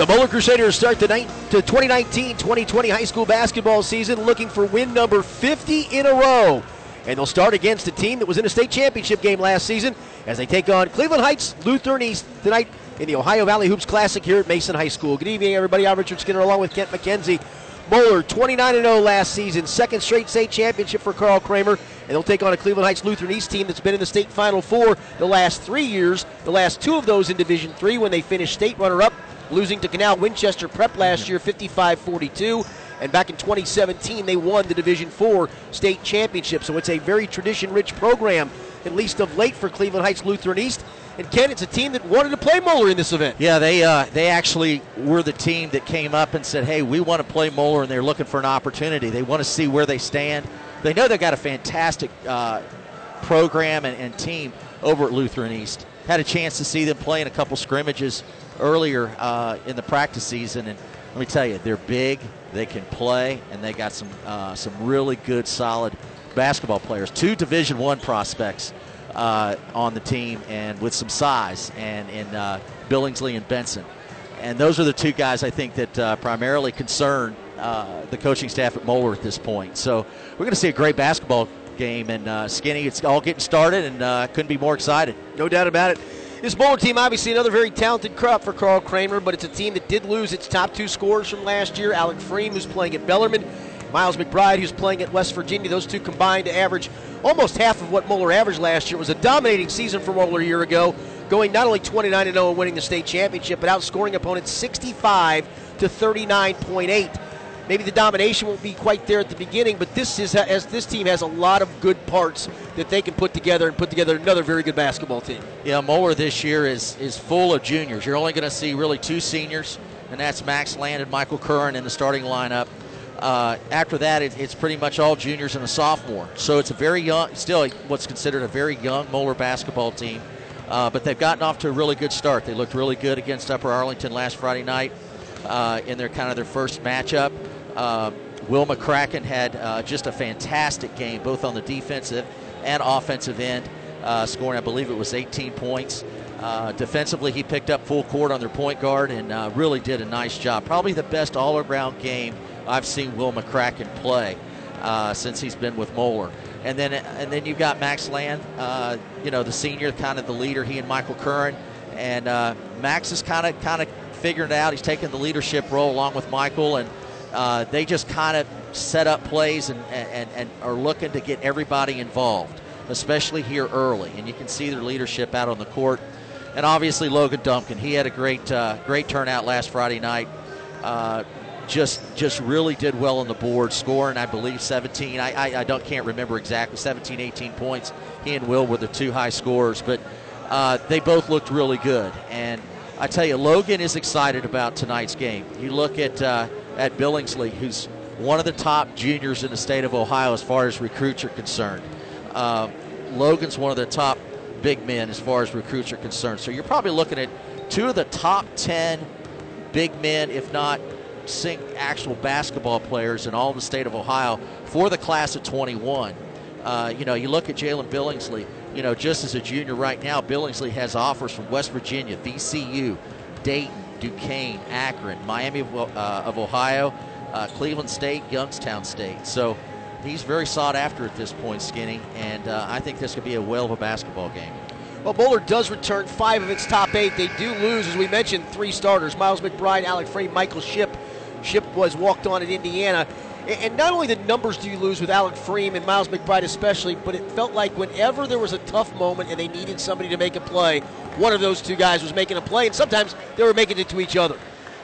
The Moeller Crusaders start the 2019-2020 high school basketball season looking for win number 50 in a row. And they'll start against a team that was in a state championship game last season as they take on Cleveland Heights Lutheran East tonight in the Ohio Valley Hoops Classic here at Mason High School. Good evening, everybody. I'm Richard Skinner along with Kent McKenzie. Moeller 29 0 last season, second straight state championship for Carl Kremer, and they'll take on a Cleveland Heights Lutheran East team that's been in the state Final Four the last three years. The last two of those in Division Three when they finished state runner-up, losing to Canal Winchester Prep last year, 55-42. And back in 2017, they won the Division Four state championship. So it's a very tradition-rich program, at least of late for Cleveland Heights Lutheran East. And Ken, it's a team that wanted to play Moeller in this event. Yeah, they uh, they actually were the team that came up and said, "Hey, we want to play Moeller," and they're looking for an opportunity. They want to see where they stand. They know they've got a fantastic uh, program and, and, team over at Lutheran East. Had a chance to see them play in a couple scrimmages earlier uh, in the practice season, and let me tell you, they're big, they can play, and they got some uh, some really good, solid basketball players. Two Division One prospects uh, on the team and with some size, and in uh, Billingsley and Benson. And those are the two guys I think that uh, primarily concern uh, the coaching staff at Moeller at this point. So we're going to see a great basketball game, and Skinny, it's all getting started, and couldn't be more excited. No doubt about it. This Moeller team, obviously, another very talented crop for Carl Kremer, but it's a team that did lose its top two scorers from last year. Alec Pfriem, who's playing at Bellarmine, Miles McBride, who's playing at West Virginia. Those two combined to average almost half of what Moeller averaged last year. It was a dominating season for Moeller a year ago, going not only 29 0 and winning the state championship, but outscoring opponents 65 to 39.8. Maybe the domination won't be quite there at the beginning, but this is as this team has a lot of good parts that they can put together and put together another very good basketball team. Yeah, Moeller this year is is full of juniors. You're only going to see really two seniors, and that's Max Land and Michael Curran in the starting lineup. Uh, after that, it, it's pretty much all juniors and a sophomore. So it's a very young, still what's considered a very young Moeller basketball team. Uh, but they've gotten off to a really good start. They looked really good against Upper Arlington last Friday night uh, in their kind of their first matchup. Uh, Will McCracken had uh, just a fantastic game, both on the defensive and offensive end, uh, scoring, I believe it was 18 points. Uh, defensively, he picked up full court on their point guard and uh, really did a nice job. Probably the best all around game I've seen Will McCracken play uh, since he's been with Moeller. And then and then you've got Max Land, you know, the senior, kind of the leader. He and Michael Curran, and Max is kind of kind of figured it out. He's taking the leadership role along with Michael, and uh, they just kind of set up plays and, and, and are looking to get everybody involved, especially here early. And you can see their leadership out on the court. And obviously Logan Duncombe, he had a great uh, great turnout last Friday night. Uh, just just really did well on the board, scoring I believe 17. I, I, I, don't can't remember exactly 17, 18 points. He and Will were the two high scorers, but uh, they both looked really good. And I tell you, Logan is excited about tonight's game. You look at uh, at Billingsley, who's one of the top juniors in the state of Ohio as far as recruits are concerned. Uh, Logan's one of the top big men as far as recruits are concerned. So you're probably looking at two of the top 10 big men, if not sing actual basketball players in all the state of Ohio for the class of 21. Uh, you know, you look at Jalen Billingsley, you know, just as a junior right now, Billingsley has offers from West Virginia, VCU, Dayton, Duquesne, Akron, Miami of, uh, of Ohio, uh, Cleveland State, Youngstown State. So he's very sought after at this point, Skinny, and uh, I think this could be a whale of a basketball game. Well, Moeller does return five of its top eight. They do lose, as we mentioned, three starters Miles McBride, Alec Free, Michael Ship, Ship was walked on at Indiana. And not only the numbers do you lose with Alec Pfriem and Miles McBride especially, but it felt like whenever there was a tough moment and they needed somebody to make a play, one of those two guys was making a play, and sometimes they were making it to each other.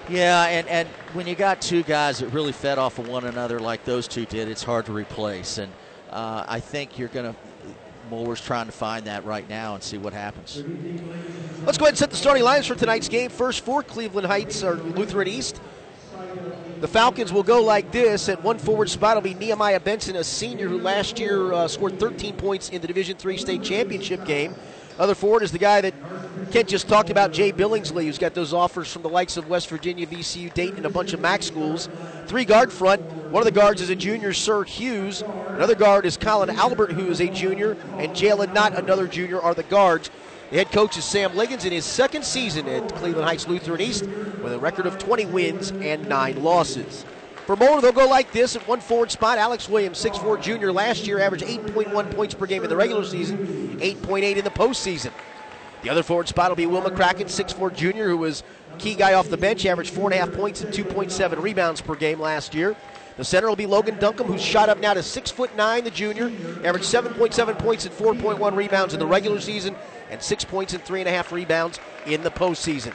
Yeah, and, and when you got two guys that really fed off of one another like those two did, it's hard to replace. And uh, I think you're going to Moeller's trying to find that right now and see what happens. Let's go ahead and set the starting lines for tonight's game. First for Cleveland Heights or Lutheran East. The Falcons will go like this. At one forward spot will be Nehemiah Benson, a senior who last year uh, scored 13 points in the Division Three state championship game. Other forward is the guy that Kent just talked about, Jay Billingsley, who's got those offers from the likes of West Virginia, VCU, Dayton, and a bunch of MAC schools. Three guard front. One of the guards is a junior, Sir Hughes. Another guard is Colin Albert, who is a junior, and Jalen Knott, another junior, are the guards. The head coach is Sam Liggins in his second season at Cleveland Heights Lutheran East with a record of 20 wins and 9 losses. For Moeller, they'll go like this at one forward spot. Alex Williams, 6'4 junior, last year averaged 8.1 points per game in the regular season, 8.8 in the postseason. The other forward spot will be Will McCracken, 6'4 junior, who was key guy off the bench, averaged 4.5 points and 2.7 rebounds per game last year. The center will be Logan Duncombe, who's shot up now to six foot nine, the junior, averaged 7.7 points and 4.1 rebounds in the regular season, and six points and three and a half rebounds in the postseason.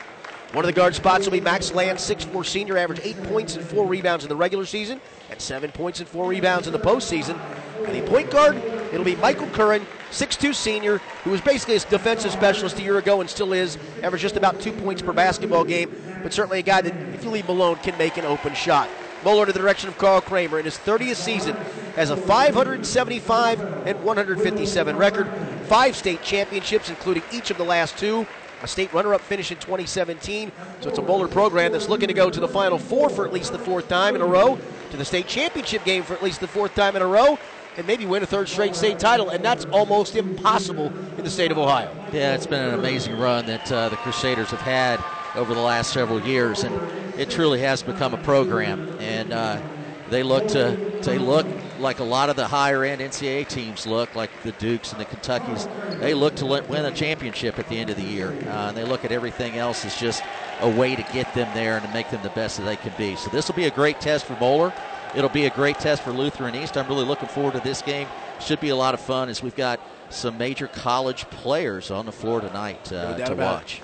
One of the guard spots will be Max Land, 6'4 senior, averaged eight points and four rebounds in the regular season, and seven points and four rebounds in the postseason. And the point guard, it'll be Michael Curran, 6'2 senior, who was basically a defensive specialist a year ago and still is, averaged just about two points per basketball game, but certainly a guy that, if you leave him alone, can make an open shot. Moeller to the direction of Carl Kremer in his 30th season has a 575 and 157 record, five state championships, including each of the last two, a state runner-up finish in 2017. So it's a Moeller program that's looking to go to the Final Four for at least the fourth time in a row, to the state championship game for at least the fourth time in a row, and maybe win a third straight state title, and that's almost impossible in the state of Ohio. Yeah, it's been an amazing run that uh, the Crusaders have had over the last several years, and it truly has become a program. And uh, they look to they look like a lot of the higher end NCAA teams look, like the Dukes and the Kentuckies. They look to win a championship at the end of the year, uh, and they look at everything else as just a way to get them there and to make them the best that they can be. So this will be a great test for Moeller. It'll be a great test for Lutheran East. I'm really looking forward to this game. Should be a lot of fun as we've got some major college players on the floor tonight uh, to watch. it.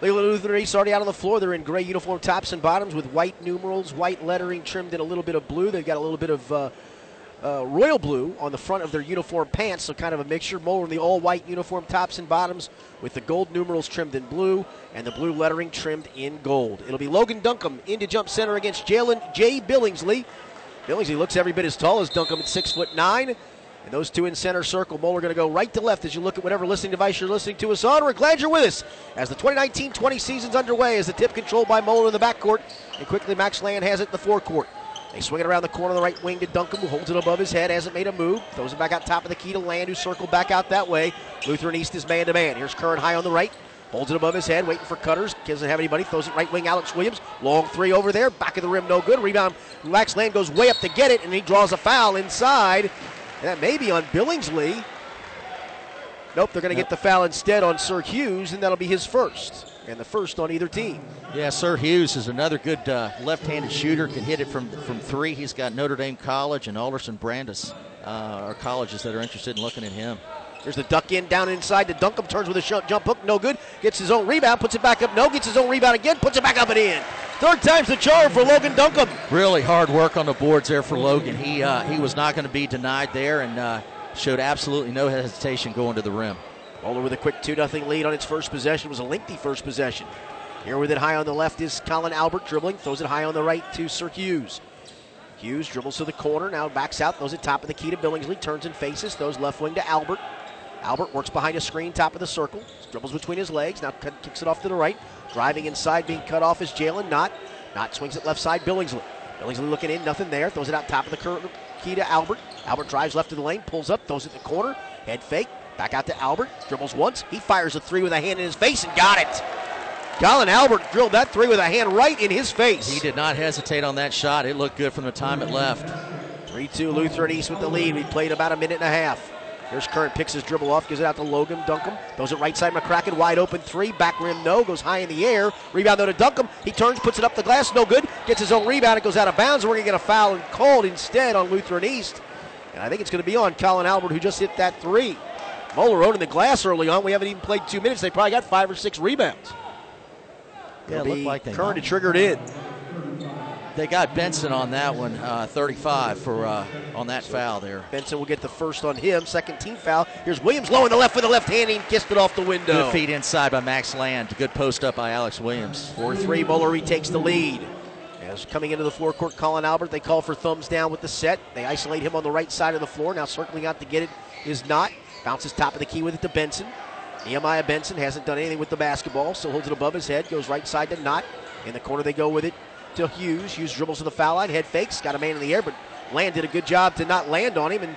Leland Lutheran East already out on the floor. They're in gray uniform tops and bottoms with white numerals, white lettering trimmed in a little bit of blue. They've got a little bit of uh, uh, royal blue on the front of their uniform pants, so kind of a mixture. Moeller in the all white uniform tops and bottoms with the gold numerals trimmed in blue and the blue lettering trimmed in gold. It'll be Logan Duncombe into jump center against Jalen Jay Billingsley. Billingsley looks every bit as tall as Duncombe at six foot nine. And those two in center circle. Moeller going to go right to left as you look at whatever listening device you're listening to us on. We're glad you're with us as the 2019-20 season's underway as the tip controlled by Moeller in the backcourt. And quickly Max Land has it in the forecourt. They swing it around the corner of the right wing to Duncombe, who holds it above his head, hasn't made a move. Throws it back out top of the key to Land, who circled back out that way. Lutheran East is man to man. Here's Curran high on the right. Holds it above his head, waiting for cutters. Doesn't have anybody. Throws it right wing. Alex Williams. Long three over there. Back of the rim, no good. Rebound. Max Land goes way up to get it, and he draws a foul inside. And that may be on Billingsley. Nope, they're going to get the foul instead on Sir Hughes, and that'll be his first. And the first on either team. Yeah, Sir Hughes is another good uh, left-handed shooter. Can hit it from from three. He's got Notre Dame College and Alderson Broaddus uh, are colleges that are interested in looking at him. There's the duck in down inside. The Duncombe turns with a jump hook, no good. Gets his own rebound, puts it back up, no. Gets his own rebound again, puts it back up and in. Third time's the charm for Logan Duncombe. Really hard work on the boards there for Logan. He uh, he was not going to be denied there and uh, showed absolutely no hesitation going to the rim. Moeller with a quick 2 0 lead on its first possession. It was a lengthy first possession. Here with it high on the left is Colin Albert dribbling, throws it high on the right to Sir Hughes. Hughes dribbles to the corner, now backs out, throws it top of the key to Billingsley, turns and faces, throws left wing to Albert. Albert works behind a screen, top of the circle, dribbles between his legs, now kicks it off to the right. Driving inside, being cut off is Jalen Knott. Knott swings it left side, Billingsley. Billingsley looking in, nothing there, throws it out top of the cur- key to Albert. Albert drives left of the lane, pulls up, throws it in the corner, head fake, back out to Albert, dribbles once, he fires a three with a hand in his face and got it. Colin Albert drilled that three with a hand right in his face. He did not hesitate on that shot. It looked good from the time it left. 3 2 Lutheran East with the lead. We played about a minute and a half. Here's Curran, picks his dribble off, gives it out to Logan Duncombe. Throws it right side, McCracken, wide open three. Back rim, no. Goes high in the air. Rebound though to Duncombe. He turns, puts it up the glass, no good. Gets his own rebound. It goes out of bounds. We're going to get a foul and called instead on Lutheran East. And I think it's going to be on Colin Albert, who just hit that three. Moeller in the glass early on. We haven't even played two minutes. They probably got five or six rebounds. Yeah, it It'll looked like they Curran might. to trigger it in. They got Benson on that one, uh, 35 for uh, on that foul there. Benson will get the first on him. Second team foul. Here's Williams low in the left with the left hand. He kissed it off the window. Good feed inside by Max Land. Good post up by Alex Williams. 4 3, Moeller retakes the lead. As coming into the floor court, Colin Albert, they call for thumbs down with the set. They isolate him on the right side of the floor. Now circling out to get it is not. Bounces top of the key with it to Benson. Nehemiah Benson hasn't done anything with the basketball, so holds it above his head, goes right side to Knott. In the corner, they go with it to Hughes. Hughes dribbles to the foul line, head fakes, got a man in the air, but Land did a good job to not land on him, and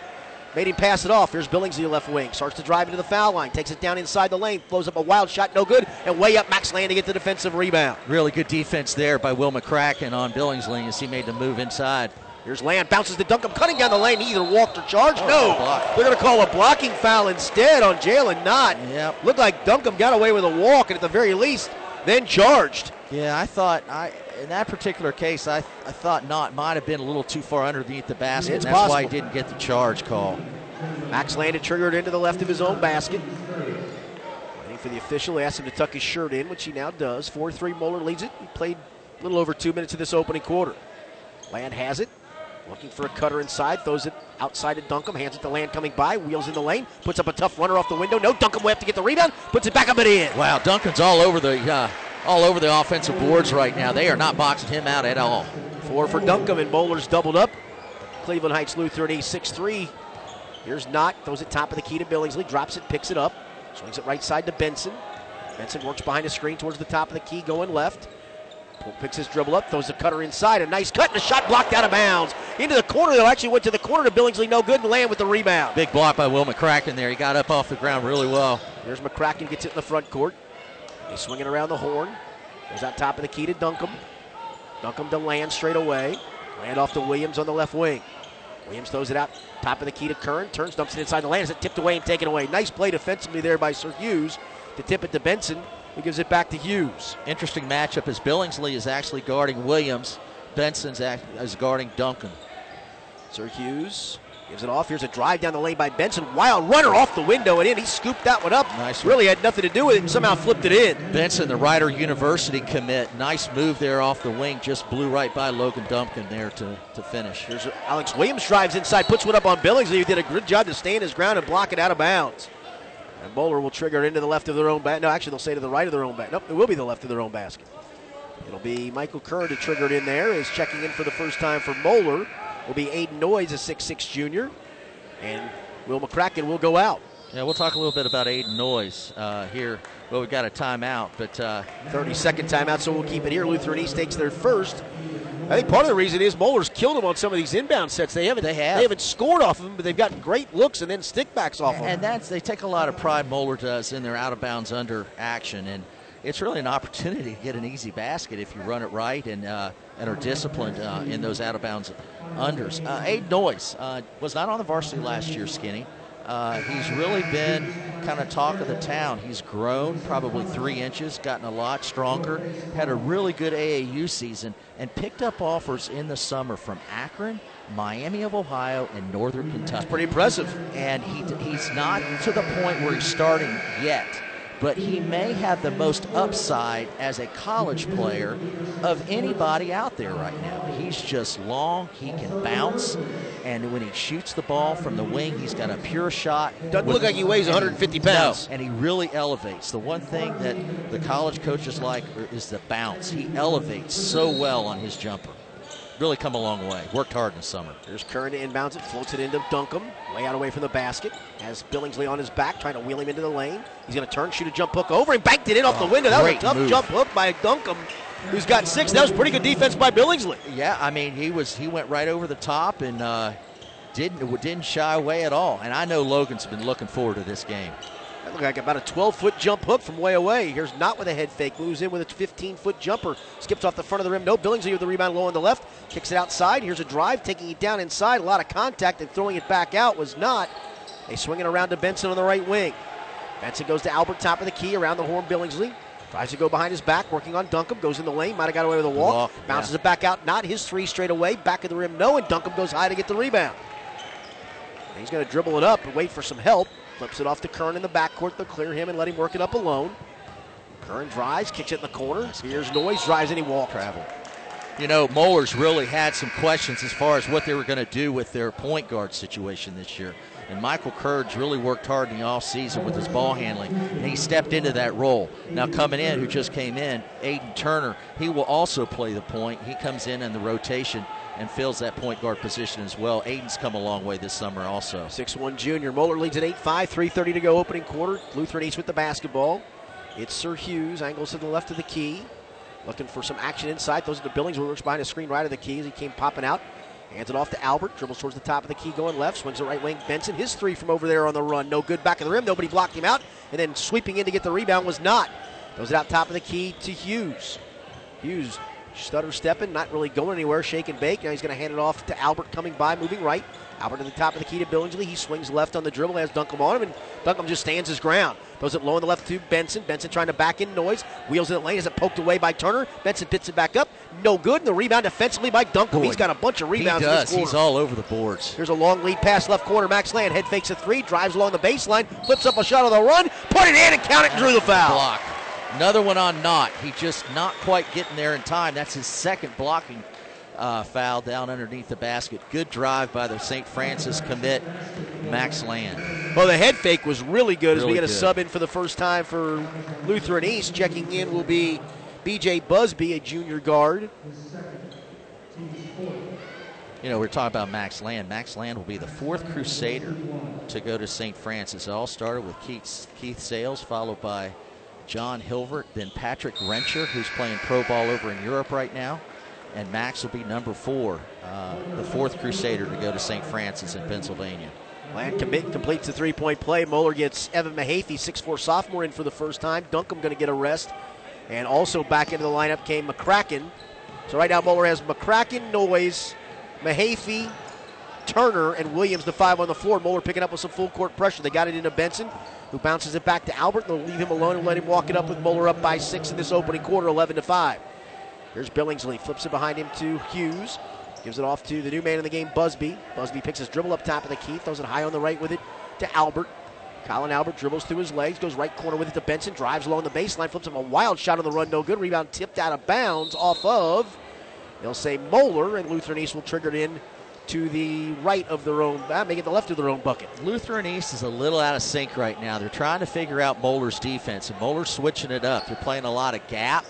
Made him pass it off. Here's Billingsley left wing. Starts to drive into the foul line. Takes it down inside the lane. Flows up a wild shot. No good. And way up. Max Land to get the defensive rebound. Really good defense there by Will McCracken on Billingsley as he made the move inside. Here's Land. Bounces to Duncombe. Cutting down the lane. He either walked or charged. Oh, no. They're going to call a blocking foul instead on Jalen Knott. Yep. Looked like Duncombe got away with a walk and at the very least then charged. Yeah, I thought I in that particular case I I thought Knott might have been a little too far underneath the basket. It's and that's why he didn't get the charge call. Max landed, triggered into the left of his own basket. Waiting for the official. They asked him to tuck his shirt in, which he now does. 4 3 Moeller leads it. He played a little over two minutes of this opening quarter. Land has it. Looking for a cutter inside. Throws it outside to Duncombe. Hands it to Land coming by. Wheels in the lane. Puts up a tough runner off the window. No, Duncombe way up to get the rebound. Puts it back up and in. Wow, Duncombe's all over the uh, all over the offensive boards right now. They are not boxing him out at all. Four for Duncombe, and Moeller's doubled up. Cleveland Heights Lutheran East 6 3. Here's Knott, throws it top of the key to Billingsley, drops it, picks it up, swings it right side to Benson. Benson works behind the screen towards the top of the key, going left. Picks his dribble up, throws the cutter inside. A nice cut and a shot blocked out of bounds. Into the corner, though. Actually went to the corner to Billingsley, no good, and land with the rebound. Big block by Will McCracken there. He got up off the ground really well. Here's McCracken, gets it in the front court. He's swinging around the horn. Goes out top of the key to Duncombe. Duncombe to Land straight away. Land off to Williams on the left wing. Williams throws it out top of the key to Curran. Turns, dumps it inside the lane. Is it tipped away and taken away? Nice play defensively there by Sir Hughes to tip it to Benson, who gives it back to Hughes. Interesting matchup as Billingsley is actually guarding Williams. Benson's act, is guarding Duncombe. Sir Hughes gives it off. Here's a drive down the lane by Benson. Wild runner off the window and in. He scooped that one up. Nice. Really had nothing to do with it and somehow flipped it in. Benson, the Rider University commit. Nice move there off the wing. Just blew right by Logan Duncombe there to, to finish. Here's Alex Williams drives inside, puts one up on Billingsley, who did a good job to stand his ground and block it out of bounds. And Moeller will trigger it into the left of their own basket. No, actually, they'll say to the right of their own basket. Nope, it will be the left of their own basket. It'll be Michael Curran to trigger it in there. Is checking in for the first time for Moeller. Will be Aiden Noyes, a 6'6 junior. And Will McCracken will go out. Yeah, we'll talk a little bit about Aiden Noyes uh, here. Well, we've got a timeout, but uh, 30 second timeout, so we'll keep it here. Lutheran East takes their first. I think part of the reason is Moeller's killed them on some of these inbound sets. They haven't They have. they haven't scored off of them, but they've gotten great looks and then stickbacks off of them. and that's they take a lot of pride. Moeller does in their out of bounds under action, and it's really an opportunity to get an easy basket if you run it right and uh, and are disciplined uh, in those out of bounds unders. Uh, Aiden Noyes uh, was not on the varsity last year, Skinny. Uh, he's really been kind of talk of the town. He's grown probably three inches, gotten a lot stronger, had a really good AAU season, and picked up offers in the summer from Akron, Miami of Ohio, and Northern Kentucky Pretty impressive. and he he's not to the point where he's starting yet. But he may have the most upside as a college player of anybody out there right now. He's just long, he can bounce, and when he shoots the ball from the wing, he's got a pure shot. Doesn't With- look like he weighs 150 pounds. No, and he really elevates. The one thing that the college coaches like is the bounce. He elevates so well on his jumper. Really come a long way. Worked hard in the summer. There's Curran to inbounds it, floats it into Duncombe, way out away from the basket. Has Billingsley on his back, trying to wheel him into the lane. He's going to turn, shoot a jump hook over, and banked it in off the Oh, window. That was a great tough move. jump hook by Duncombe, who's got six. That was pretty good defense by Billingsley. Yeah, I mean he was he went right over the top and uh, didn't didn't shy away at all. And I know Logan's been looking forward to this game. That looked like about a 12 foot jump hook from way away. Here's not with a head fake, moves in with a 15 foot jumper, skips off the front of the rim. No, Billingsley with the rebound low on the left, kicks it outside. Here's a drive, taking it down inside. A lot of contact and throwing it back out was not. They swing it around to Benson on the right wing. Benson goes to Albert, top of the key, around the horn. Billingsley tries to go behind his back, working on Duncombe, goes in the lane, might have got away with a walk, walk, bounces yeah. it back out. Not his three straight away, back of the rim, no, and Duncombe goes high to get the rebound. And He's going to dribble it up and wait for some help. Flips it off to Curran in the backcourt. They'll clear him and let him work it up alone. Curran drives, kicks it in the corner. Here's Noyes, drives and he walks. Travel. You know, Moeller's really had some questions as far as what they were going to do with their point guard situation this year. And Michael Kurds really worked hard in the offseason with his ball handling, and he stepped into that role. Now, coming in, who just came in, Aiden Turner, he will also play the point. He comes in in the rotation and fills that point guard position as well. Aiden's come a long way this summer also. 6-1 junior. Moeller leads at 8-5, 3.30 to go opening quarter. Lutheran East with the basketball. It's Sir Hughes, angles to the left of the key. Looking for some action inside. Those are the Billings. Works behind a screen right of the key as he came popping out. Hands it off to Albert. Dribbles towards the top of the key, going left. Swings the right wing. Benson, his three from over there on the run. No good. Back of the rim. Nobody blocked him out. And then sweeping in to get the rebound was not. Throws it out top of the key to Hughes. Hughes stutter stepping, not really going anywhere. Shake and bake. Now he's going to hand it off to Albert coming by, moving right. Albert to the top of the key to Billingsley. He swings left on the dribble, has Duncombe on him, and Duncombe just stands his ground. Throws it low on the left to Benson. Benson trying to back in Noyes. Wheels in the lane. Is it poked away by Turner? Benson pits it back up. No good. And the rebound defensively by Duncombe. He's got a bunch of rebounds. He in does. He's all over the boards. Here's a long lead pass left corner. Max Land head fakes a three, drives along the baseline, flips up a shot on the run, put it in and count it, and drew the foul. Block. Another one on Knott. He just not quite getting there in time. That's his second blocking uh, foul down underneath the basket. Good drive by the St. Francis commit, Max Land. Well, the head fake was really good as we Really get a sub in for the first time for Lutheran East. Checking in will be BJ Busby, a junior guard. You know, we're talking about Max Land. Max Land will be the fourth Crusader to go to St. Francis. It all started with Keith, Keith Sales, followed by John Hilvert, then Patrick Rencher, who's playing pro ball over in Europe right now. And Max will be number four, uh, the fourth Crusader to go to St. Francis in Pennsylvania. Land completes the three point play. Moeller gets Evan Mahaffey, 6'4 sophomore, in for the first time. Duncombe going to get a rest. And also back into the lineup came McCracken. So right now, Moeller has McCracken, Noyes, Mahaffey, Turner, and Williams, the five on the floor. Moeller picking up with some full court pressure. They got it into Benson, who bounces it back to Albert. They'll leave him alone and let him walk it up with Moeller up by six in this opening quarter, 11 to 5. Here's Billingsley, flips it behind him to Hughes. Gives it off to the new man in the game, Busby. Busby picks his dribble up top of the key, throws it high on the right with it to Albert. Colin Albert dribbles through his legs, goes right corner with it to Benson, drives along the baseline, flips him a wild shot on the run, no good. Rebound tipped out of bounds off of, they'll say Moeller, and Lutheran East will trigger it in to the right of their own, uh, make it the left of their own bucket. Lutheran East is a little out of sync right now. They're trying to figure out Moeller's defense, and Moeller's switching it up. They're playing a lot of gap,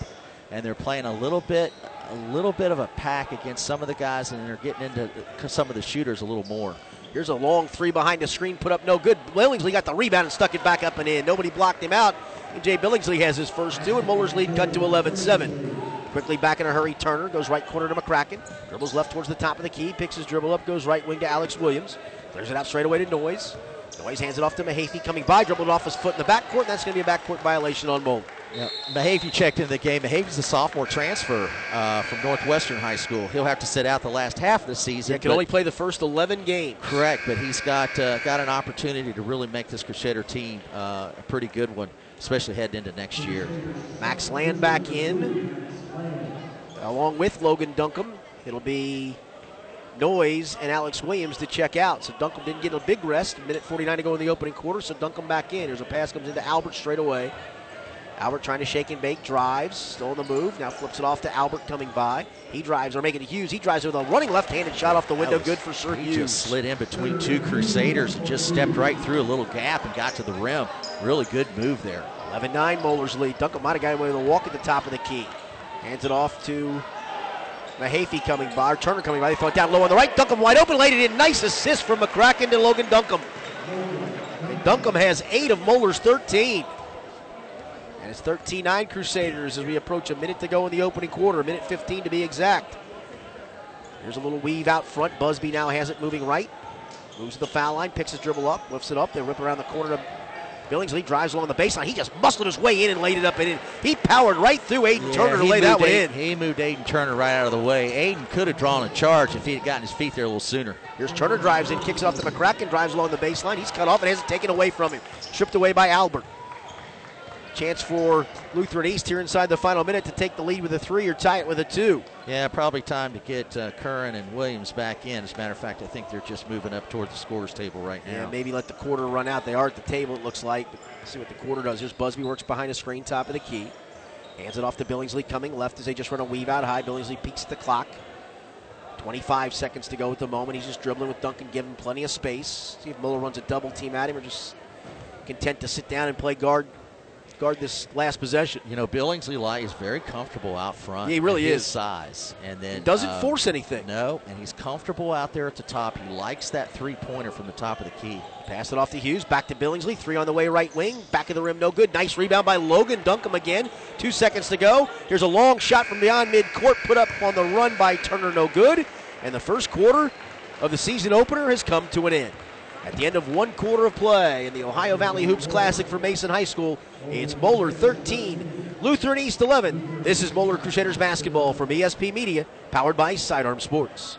and they're playing a little bit, a little bit of a pack against some of the guys, and they're getting into some of the shooters a little more. Here's a long three behind the screen, put up no good. Billingsley got the rebound and stuck it back up and in. Nobody blocked him out. And Jay Billingsley has his first two, and Moeller's lead cut to 11 7. Quickly back in a hurry, Turner goes right corner to McCracken. Dribbles left towards the top of the key, picks his dribble up, goes right wing to Alex Williams. Clears it out straight away to Noyes. Noyes hands it off to Mahaffey coming by, dribbled off his foot in the backcourt, and that's going to be a backcourt violation on Moeller. Yeah, Mahaffey checked into the game. Mahaffey's a sophomore transfer uh, from Northwestern High School. He'll have to sit out the last half of the season. He can only play the first 11 games. Correct, but he's got uh, got an opportunity to really make this Crusader team uh, a pretty good one, especially heading into next year. Max Land back in, along with Logan Duncombe. It'll be Noyes and Alex Williams to check out. So Duncombe didn't get a big rest. A minute 49 to go in the opening quarter, so Duncombe back in. There's a pass comes into Albert straight away. Albert trying to shake and bake, drives, still on the move. Now flips it off to Albert coming by. He drives, or making it Hughes. He drives with a running left-handed shot off the window, was- good for Sir He Hughes. just slid in between two Crusaders and just stepped right through a little gap and got to the rim. Really good move there. 11-9 Moeller's lead. Duncombe might have got away with a walk at the top of the key. Hands it off to Mahaffey coming by, or Turner coming by. They it down low on the right. Duncombe wide open, laid it in. Nice assist from McCracken to Logan Duncombe. And Duncombe has eight of Moeller's 13. It's 13-9 Crusaders as we approach a minute to go in the opening quarter, a minute 15 to be exact. Here's a little weave out front. Busby now has it moving right. Moves to the foul line, picks his dribble up, lifts it up. They rip around the corner to Billingsley, drives along the baseline. He just muscled his way in and laid it up and in. He powered right through Aiden Turner to lay that one Aiden- in. He moved Aiden Turner right out of the way. Aiden could have drawn a charge if he had gotten his feet there a little sooner. Here's Turner drives in, kicks it off to McCracken, drives along the baseline. He's cut off and has it taken away from him. Stripped away by Albert. Chance for Lutheran East here inside the final minute to take the lead with a three or tie it with a two. Yeah, probably time to get uh, Curran and Williams back in. As a matter of fact, I think they're just moving up toward the scorers table right now. Yeah, maybe let the quarter run out. They are at the table, it looks like. Let's see what the quarter does. Here's Busby works behind a screen, top of the key. Hands it off to Billingsley coming left as they just run a weave out high. Billingsley peeks at the clock. 25 seconds to go at the moment. He's just dribbling with Duncombe, giving plenty of space. See if Moeller runs a double team at him or just content to sit down and play guard guard this last possession. You know, Billingsley Light is very comfortable out front. Yeah, he really his is. size, and then He doesn't uh, force anything. No, and he's comfortable out there at the top. He likes that three-pointer from the top of the key. Pass it off to Hughes. Back to Billingsley. Three on the way, right wing. Back of the rim, no good. Nice rebound by Logan. Duncombe again. Two seconds to go. Here's a long shot from beyond midcourt. Put up on the run by Turner, no good. and the first quarter of the season opener has come to an end. At the end of one quarter of play in the Ohio Valley Hoops Classic for Mason High School, it's Moeller 13, Lutheran East 11. This is Moeller Crusaders basketball from ESP Media, powered by Sidearm Sports.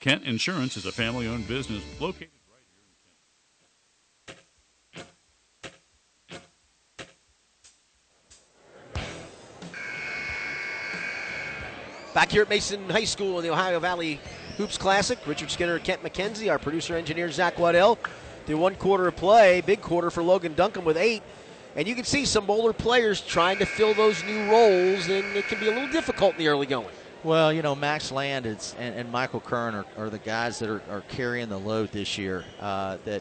Kent Insurance is a family owned business located right here in Kent. Back here at Mason High School in the Ohio Valley Hoops Classic, Richard Skinner, Kent McKenzie, our producer engineer Zach Waddell. The one quarter of play, big quarter for Logan Duncombe with eight. And you can see some Moeller players trying to fill those new roles, and it can be a little difficult in the early going. Well, you know, Max Land and, and Michael Curran are, are, the guys that are, are, carrying the load this year. Uh, that,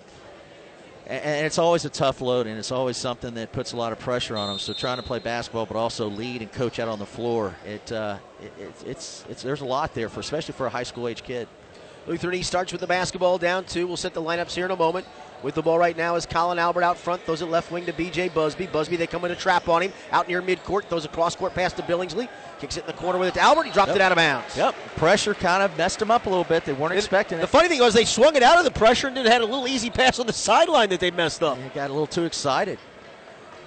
and it's always a tough load, and it's always something that puts a lot of pressure on them. So trying to play basketball, but also lead and coach out on the floor, it, uh, it it's, it's there's a lot there for, especially for a high school age kid. Lutheran East starts with the basketball down two. We'll set the lineups here in a moment. With the ball right now is Colin Albert out front. Throws it left wing to B.J. Busby. Busby, they come in a trap on him. Out near midcourt. Throws a cross court pass to Billingsley. Kicks it in the corner with it to Albert. He dropped yep. it out of bounds. Yep. Pressure kind of messed him up a little bit. They weren't and expecting the it. The funny thing was they swung it out of the pressure and then had a little easy pass on the sideline that they messed up. They got a little too excited.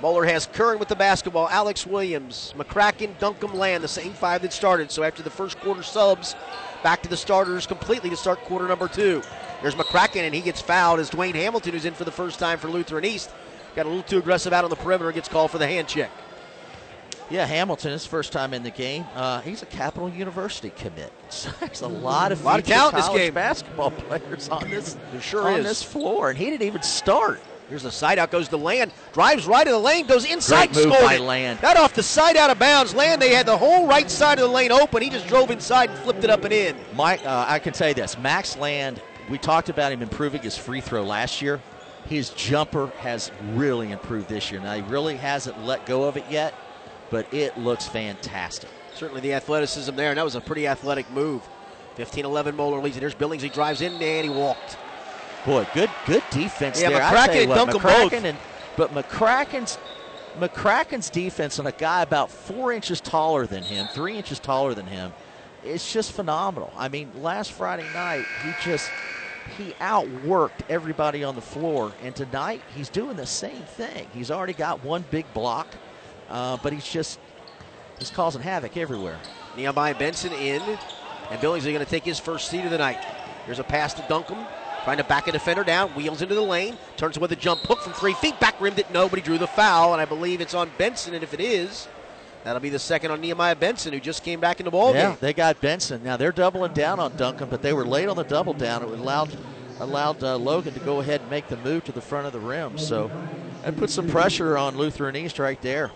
Moeller has Curran with the basketball. Alex Williams, McCracken, Duncombe Land, the same five that started. So after the first quarter subs, back to the starters completely to start quarter number two. There's McCracken, and he gets fouled as Dwayne Hamilton, who's in for the first time for Lutheran East, got a little too aggressive out on the perimeter, gets called for the hand check. Yeah, Hamilton, his first time in the game. Uh, he's a Capital University commit. So there's a lot of, a lot of talent in this game. basketball players on this, sure on is. this floor, and he didn't even start. Here's the side out, goes to Land, drives right of the lane, goes inside, Great move scored by. Land. That off the side out of bounds. Land, they had the whole right side of the lane open. He just drove inside and flipped it up and in. Mike, uh, I can tell you this: Max Land. We talked about him improving his free throw last year. His jumper has really improved this year. Now he really hasn't let go of it yet, but it looks fantastic. Certainly the athleticism there, and that was a pretty athletic move. 15-11 Moeller leads. And there's Billings. He drives in, and he walked. Boy, good good defense yeah, there. McCracken and Duncombe McCracken both. And, but McCracken's McCracken's defense on a guy about four inches taller than him, three inches taller than him, it's just phenomenal. I mean, last Friday night he just he outworked everybody on the floor, and tonight he's doing the same thing. He's already got one big block, uh, but he's just he's causing havoc everywhere. Nehemiah Benson in, and Billings is going to take his first seat of the night. Here's a pass to Duncombe. Trying to back a defender down, wheels into the lane, turns with a jump hook from three feet, back rimmed it. Nobody drew the foul, and I believe it's on Benson. And if it is, that'll be the second on Nehemiah Benson, who just came back in the ball yeah, game. they got Benson. Now they're doubling down on Duncombe, but they were late on the double down. It allowed allowed uh, Logan to go ahead and make the move to the front of the rim. So that put some pressure on Lutheran East right there.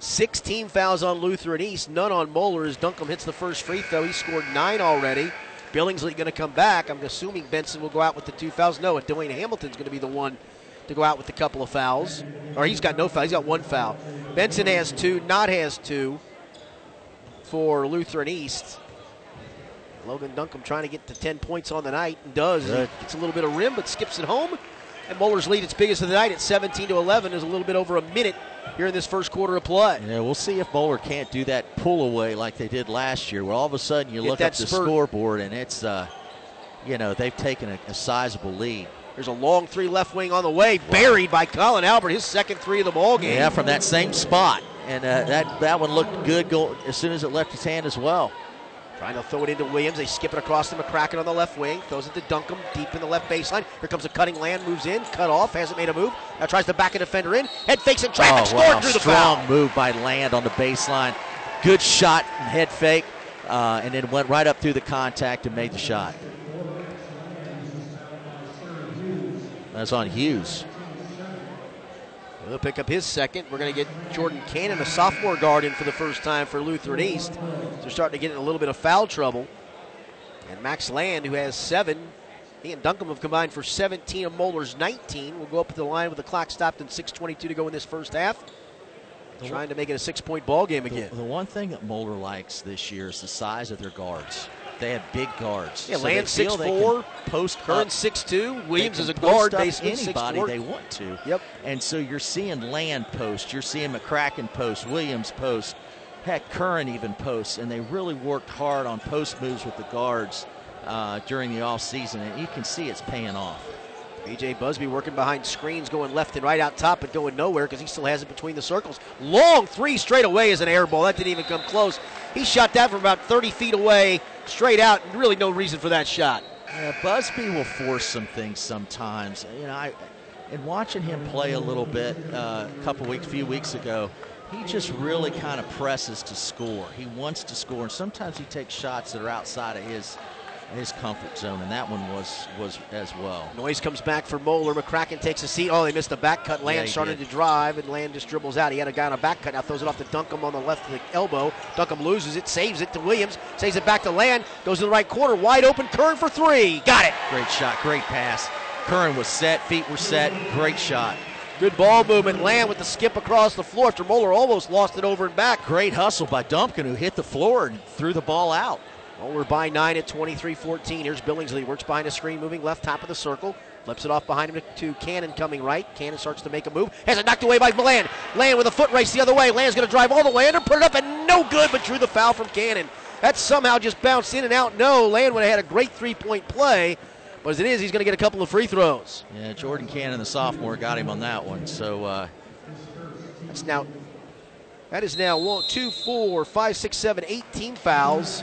16 fouls on Lutheran East, none on Moeller as Duncombe hits the first free throw. He scored nine already. Billingsley going to come back. I'm assuming Benson will go out with the two fouls. No, it's Dwayne Hamilton's going to be the one to go out with a couple of fouls. Or he's got no foul. He's got one foul. Benson has two. Knott has two for Lutheran East. Logan Duncombe trying to get to 10 points on the night and does. Good. Gets a little bit of rim but skips it home. And Moeller's lead, its biggest of the night at 17 to 11, is a little bit over a minute here in this first quarter of play. Yeah, we'll see if Moeller can't do that pull away like they did last year, where all of a sudden you Get look at the spurt. scoreboard and it's, uh, you know, they've taken a, a sizable lead. There's a long three left wing on the way, buried by Colin Albert, his second three of the ball game. Yeah, from that same spot, and uh, that that one looked good go, as soon as it left his hand as well. Trying to throw it into Williams. They skip it across to McCracken on the left wing. Throws it to Duncombe deep in the left baseline. Here comes a cutting land, moves in, cut off, hasn't made a move. Now tries to back a defender in. Head fakes and traffic, oh, scored wow. through the Strong foul. move by Land on the baseline. Good shot and head fake, uh, and then went right up through the contact and made the shot. That's on Hughes. He'll pick up his second. We're going to get Jordan Cannon, a sophomore guard, in for the first time for Lutheran East. They're starting to get in a little bit of foul trouble. And Max Land, who has seven, he and Duncombe have combined for 17 of Moeller's 19. Will go up to the line with the clock stopped and 6:22 to go in this first half. Trying to make it a six-point ball game again. The, the one thing that Moeller likes this year is the size of their guards. They have big guards. Yeah, so Land six four, post up. six two, Williams is a guard, basically anybody they want to. Yep. And so you're seeing Land post, you're seeing McCracken post, Williams post, heck, Curran even posts, and they really worked hard on post moves with the guards uh, during the off season, and you can see it's paying off. AJ Busby working behind screens, going left and right out top, but going nowhere because he still has it between the circles. Long three straight away is an air ball. That didn't even come close. He shot that from about 30 feet away, straight out. and Really, no reason for that shot. Yeah, Busby will force some things sometimes. You know, I, in watching him play a little bit uh, a couple weeks, few weeks ago, he just really kind of presses to score. He wants to score, and sometimes he takes shots that are outside of his his comfort zone, and that one was was as well. Noyes comes back for Moeller. McCracken takes a seat. Oh, they missed the back cut. Land Yeah, started did. to drive, and Land just dribbles out. He had a guy on a back cut. Now throws it off to Duncombe on the left the elbow. Duncombe loses it, saves it to Williams, saves it back to Land, goes to the right corner, wide open. Curran for three. Got it. Great shot, great pass. Curran was set, feet were set, great shot. Good ball movement. Land with the skip across the floor after Moeller almost lost it over and back. Great hustle by Duncombe, who hit the floor and threw the ball out. Well, we're by nine at 23-14. Here's Billingsley. Works behind the screen, moving left top of the circle. Flips it off behind him to, Cannon coming right. Cannon starts to make a move. Has it knocked away by Land. Land with a foot race the other way. Land's going to drive all the way under, put it up, and no good, but drew the foul from Cannon. That somehow just bounced in and out. No, Land would have had a great three-point play. But as it is, he's going to get a couple of free throws. Yeah, Jordan Cannon, the sophomore, got him on that one. So uh, That's now. That is now one, two, four, five, six, seven, team fouls,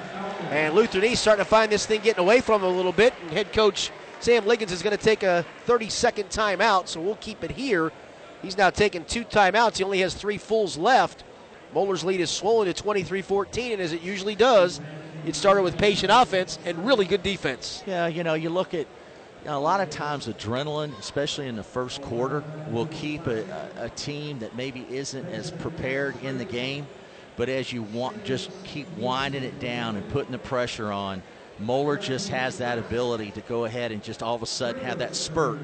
and Lutheran East starting to find this thing getting away from them a little bit. And head coach Sam Liggins is going to take a 30-second timeout, so we'll keep it here. He's now taking two timeouts. He only has three fulls left. Moeller's lead is swollen to 23-14, and as it usually does, it started with patient offense and really good defense. Yeah, you know, you look at a lot of times adrenaline, especially in the first quarter, will keep a, a, team that maybe isn't as prepared in the game. But as you want, just keep winding it down and putting the pressure on. Moeller just has that ability to go ahead and just all of a sudden have that spurt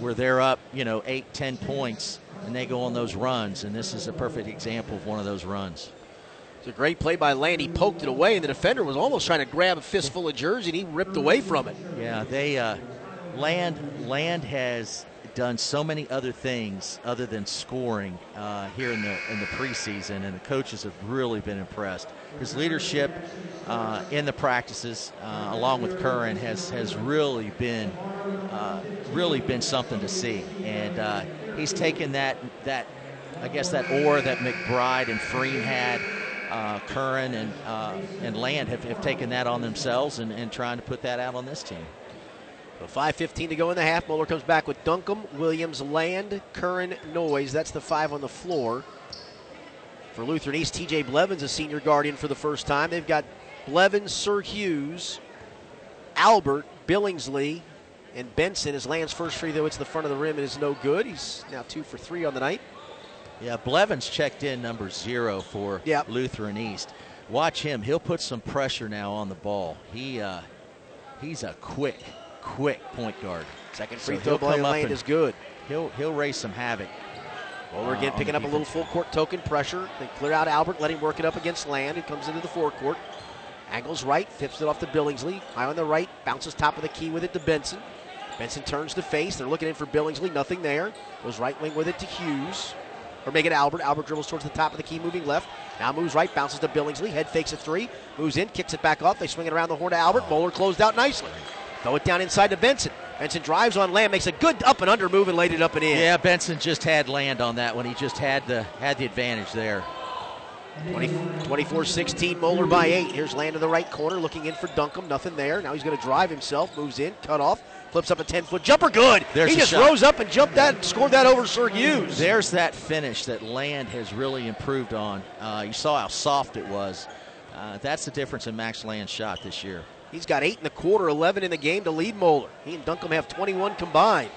where they're up, you know, eight, ten points, and they go on those runs. And this is a perfect example of one of those runs. It's a great play by Land. He poked it away, and the defender was almost trying to grab a fistful of jersey, and he ripped away from it. Yeah, they uh, land land has done so many other things other than scoring uh, here in the in the preseason, and the coaches have really been impressed. His leadership uh, in the practices, uh, along with Curran, has has really been uh, really been something to see, and uh, he's taken that that I guess that aura that McBride and Pfriem had. Uh, Curran and and Land have, have taken that on themselves and, and trying to put that out on this team. So 5.15 to go in the half. Moeller comes back with Duncombe, Williams, Land, Curran, Noyes. That's the five on the floor. For Lutheran East, TJ Blevins, a senior guardian for the first time. They've got Blevins, Sir Hughes, Albert, Billingsley, and Benson. As Land's first free throw, it's the front of the rim and is no good. He's now two for three on the night. Yeah, Blevins checked in number zero for Yep. Lutheran East. Watch him; he'll put some pressure now on the ball. He uh, he's a quick, quick point guard. Second free he'll throw by come up Land and- is good. He'll he'll raise some havoc. Uh, again on picking up a little full court token pressure. They clear out Albert, let him work it up against Land. He comes into the forecourt. Angles right, tips it off to Billingsley. High on the right, bounces top of the key with it to Benson. Benson turns to face. They're looking in for Billingsley. Nothing there. Goes right wing with it to Hughes. Or make it Albert. Albert dribbles towards the top of the key, moving left. Now moves right, bounces to Billingsley. Head fakes a three. Moves in, kicks it back off. They swing it around the horn to Albert. Moeller closed out nicely. Throw it down inside to Benson. Benson drives on land, makes a good up and under move and laid it up and in. Yeah, Benson just had land on that one. He just had the had the advantage there. 24 16, Moeller by eight. Here's Land in the right corner, looking in for Duncombe. Nothing there. Now he's going to drive himself, moves in, cut off, flips up a 10 foot jumper. Good. There's he just shot. rose up and jumped that, and scored that over Sir Hughes. There's that finish that Land has really improved on. Uh, you saw how soft it was. Uh, that's the difference in Max Land's shot this year. He's got eight in the quarter, 11 in the game to lead Moeller. He and Duncombe have 21 combined.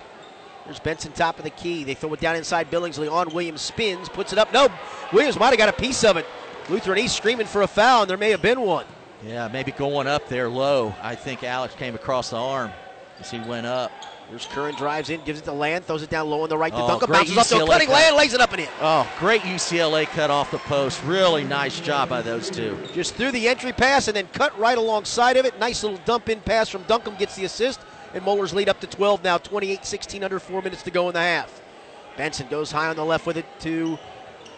There's Benson top of the key. They throw it down inside Billingsley on Williams. Spins, puts it up. No, Williams might have got a piece of it. Lutheran East screaming for a foul, and there may have been one. Yeah, maybe going up there low. I think Alex came across the arm as he went up. Here's Curran drives in, gives it to Land, throws it down low on the right to Oh, Duncombe. Bounces up a cutting cut. Land, lays it up and in. Oh, great UCLA cut off the post. Really nice job by those two. Just threw the entry pass and then cut right alongside of it. Nice little dump in pass from Duncombe gets the assist. And Moeller's lead up to 12 now, 28 16, under four minutes to go in the half. Benson goes high on the left with it to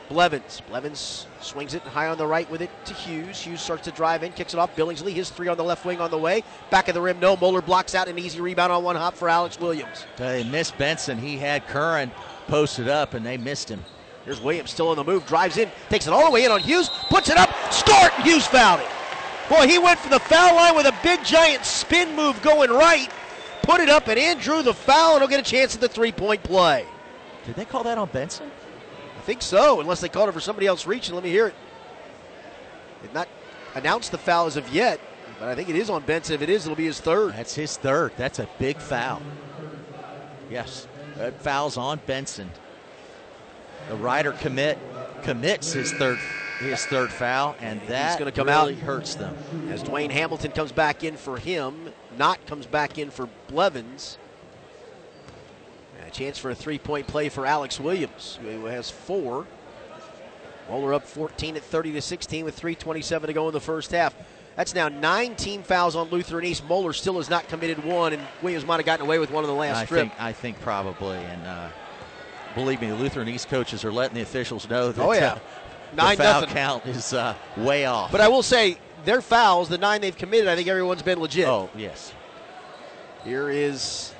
Blevins. Blevins swings it high on the right with it to Hughes. Hughes starts to drive in, kicks it off. Billingsley, his three on the left wing on the way. Back of the rim, no. Moeller blocks out an easy rebound on one hop for Alex Williams. They missed Benson. He had Curran posted up, and they missed him. Here's Williams still on the move, drives in, takes it all the way in on Hughes, puts it up, start, Hughes fouled it. Boy, he went for the foul line with a big giant spin move going right, put it up and in, drew the foul, and he'll get a chance at the three point play. Did they call that on Benson? I think so, unless they called it for somebody else reaching. Let me hear it. They've not announced the foul as of yet, but I think it is on Benson. If it is, it'll be his third. That's his third. That's a big foul. Yes, that foul's on Benson. The rider commit commits his third his third foul, and that gonna come really out. hurts them. As Dwayne Hamilton comes back in for him, not comes back in for Blevins. A chance for a three point play for Alex Williams, who has four. Moeller up 14 at 30 to 16 with 3.27 to go in the first half. That's now nine team fouls on Lutheran East. Moeller still has not committed one, and Williams might have gotten away with one on the last I trip. think I think probably, and uh, believe me, the Lutheran East coaches are letting the officials know that Oh, yeah. uh, Nine the foul nothing. count is uh, way off. But I will say, their fouls, the nine they've committed, I think everyone's been legit. oh yes, Here is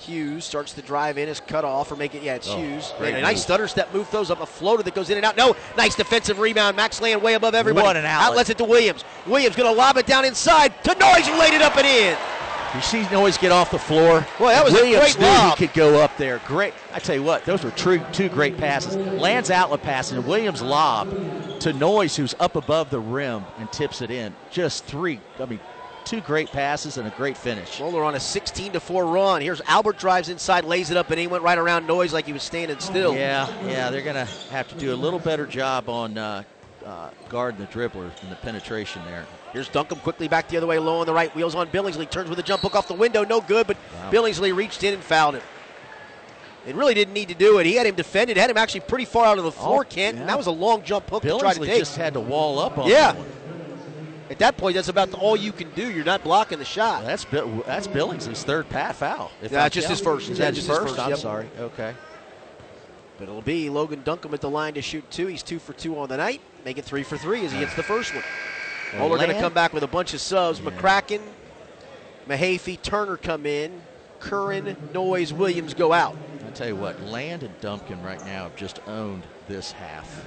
Hughes starts to drive in, is cut off or make it. Yeah, it's Oh, Hughes. great a nice move. stutter step move throws up a floater that goes in and out. No, nice defensive rebound. Max Land way above everybody. What an outlet. Outlets it to Williams. Williams going to lob it down inside to Noyes laid it up and in. you see Noyes get off the floor. Well, that was a great knew lob. he could go up there. Great. I tell you what, those were true, two great passes. Land's outlet pass and Williams lob to Noyes, who's up above the rim and tips it in. Just three. I mean, two great passes and a great finish. Moeller on a 16 to 4 run. Here's Albert drives inside, lays it up, and he went right around Noyes like he was standing still. Yeah, yeah, they're going to have to do a little better job on uh, uh, guarding the dribbler and the penetration there. Here's Duncan quickly back the other way, low on the right. Wheels on Billingsley. Turns with a jump hook off the window. No good, but Wow. Billingsley reached in and fouled him. It really didn't need to do it. He had him defended, had him actually pretty far out of the floor, Oh, Kent, yeah. and that was a long jump hook to try to Billingsley take. just had to wall up on Yeah. that one. At that point, that's about all you can do. You're not blocking the shot. Well, that's that's Billingsley's third pat foul. If Yeah, just his first. Is that just his first? I'm yep. sorry. Okay. But it'll be Logan Duncombe at the line to shoot two. He's two for two on the night. Make it three for three as he gets the first one. Well, Well, we're going to come back with a bunch of subs. Yeah. McCracken, Mahaffey, Turner come in. Curran, Noyes, Williams go out. I tell you what, Land and Duncombe right now have just owned this half.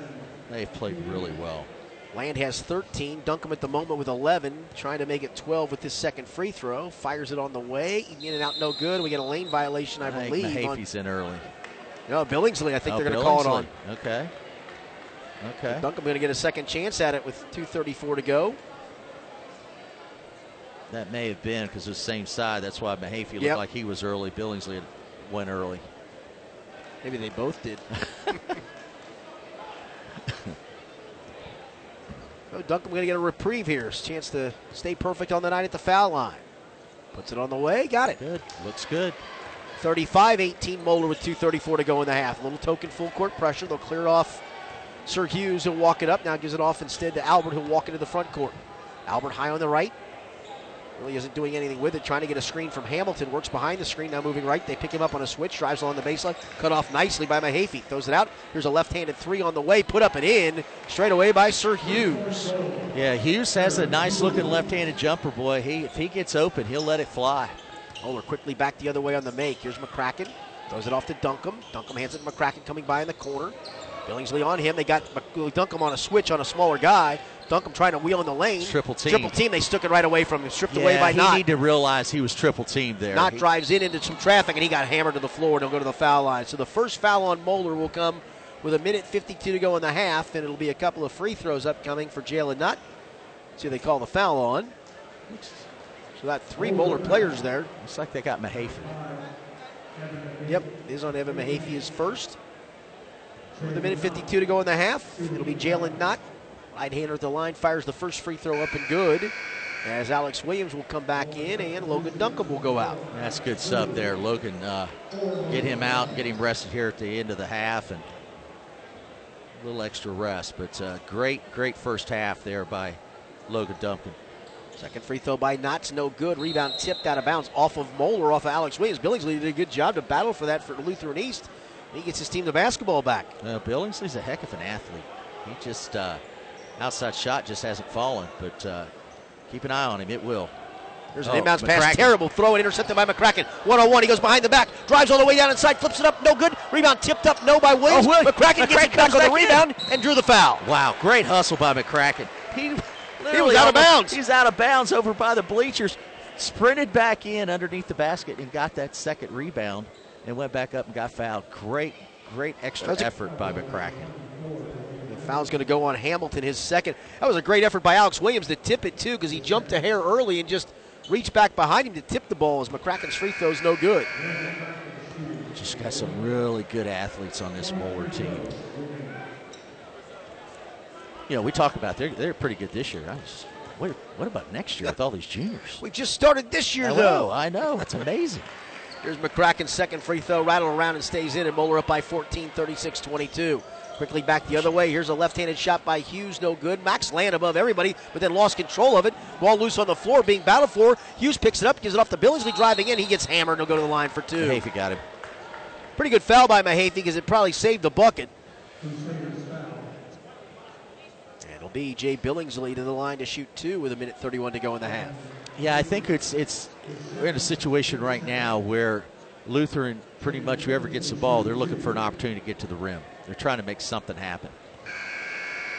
They've played really well. Land has 13. Duncombe at the moment with 11, trying to make it 12 with his second free throw. Fires it on the way. In and out, no good. We get a lane violation, I, I believe. Mahaffey's in early. no, Billingsley, I think Oh, they're going to call it on. Okay. Okay. Duncombe going to get a second chance at it with 2.34 to go. That may have been because it's the same side. That's why Mahaffey looked Yep. like he was early. Billingsley went early. Maybe they both did. oh, Duncombe going to get a reprieve here. Chance to stay perfect on the night at the foul line. Puts it on the way. Got it. Good. Looks good. 35 18 Moeller with 2.34 to go in the half. A little token full court pressure. They'll clear off. Sir Hughes He'll walk it up. Now gives it off instead to Albert, who'll walk into the front court. Albert high on the right. Really isn't doing anything with it. Trying to get a screen from Hamilton. Works behind the screen. Now moving right. They pick him up on a switch. Drives along the baseline. Cut off nicely by Mahaffey. Throws it out. Here's a left handed three on the way. Put up and in. Straight away by Sir Hughes. Yeah, Hughes has a nice looking left handed jumper, boy. He If he gets open, he'll let it fly. Moeller quickly back the other way on the make. Here's McCracken. Throws it off to Duncombe. Duncombe hands it to McCracken coming by in the corner. Billingsley on him. They got Duncombe on a switch on a smaller guy. Duncombe trying to wheel in the lane. Triple team. Triple team. They took it right away from him. Stripped away Yeah, by he Knott. need to realize he was triple teamed there. Knott He- drives in into some traffic and he got hammered to the floor. and He'll go to the foul line. So the first foul on Moeller will come with a minute 52 to go in the half, and it'll be a couple of free throws upcoming for Jalen Knott. See they call the foul on. So that three Moeller players there. Looks like they got Mahaffey. Yep, is on Evan Mahaffey is first. With a minute 52 to go in the half, it'll be Jalen Knott. Right-hander at the line fires the first free throw up and good. As Alex Williams will come back in and Logan Duncombe will go out. That's good sub there. Logan, uh, get him out, get him rested here at the end of the half, and a little extra rest. But uh, great, great first half there by Logan Duncombe. Second free throw by Knott's no good. Rebound tipped out of bounds off of Moeller, off of Alex Williams. Billingsley did a good job to battle for that for Lutheran East. He gets his team the basketball back. Uh, Billingsley's a heck of an athlete. He just uh, outside shot just hasn't fallen, but uh, keep an eye on him. It will. There's an Oh, inbounds pass. Terrible throw and intercepted by McCracken. One on one. He goes behind the back. Drives all the way down inside. Flips it up. No good. Rebound tipped up. No by Williams. Oh, Williams. McCracken, gets it back on the back in. rebound and drew the foul. Wow, great hustle by McCracken. He, He was out of bounds. He's out of bounds over by the bleachers. Sprinted back in underneath the basket and got that second rebound and went back up and got fouled. Great, great extra That's a- effort by McCracken. Foul's going to go on Hamilton, his second. That was a great effort by Alex Williams to tip it, too, because he jumped a hair early and just reached back behind him to tip the ball as McCracken's free throw's no good. Just got some really good athletes on this Moeller team. You know, we talk about they're they're pretty good this year. I was, what, what about next year with all these juniors? We just started this year, I though. know, I know. That's amazing. Here's McCracken's second free throw, rattled around and stays in, and Moeller up by 14, 36 22. Quickly back the other way. Here's a left handed shot by Hughes, no good. Max Land above everybody, but then lost control of it. Ball loose on the floor, being battled for. Hughes picks it up, gives it off to Billingsley driving in. He gets hammered, and he'll go to the line for two. Mahaffey got him. Pretty good foul by Mahaffey because it probably saved the bucket. And it'll be Jay Billingsley to the line to shoot two with a minute 31 to go in the half. Yeah, I think it's it's we're in a situation right now where Lutheran pretty much whoever gets the ball, they're looking for an opportunity to get to the rim. They're trying to make something happen.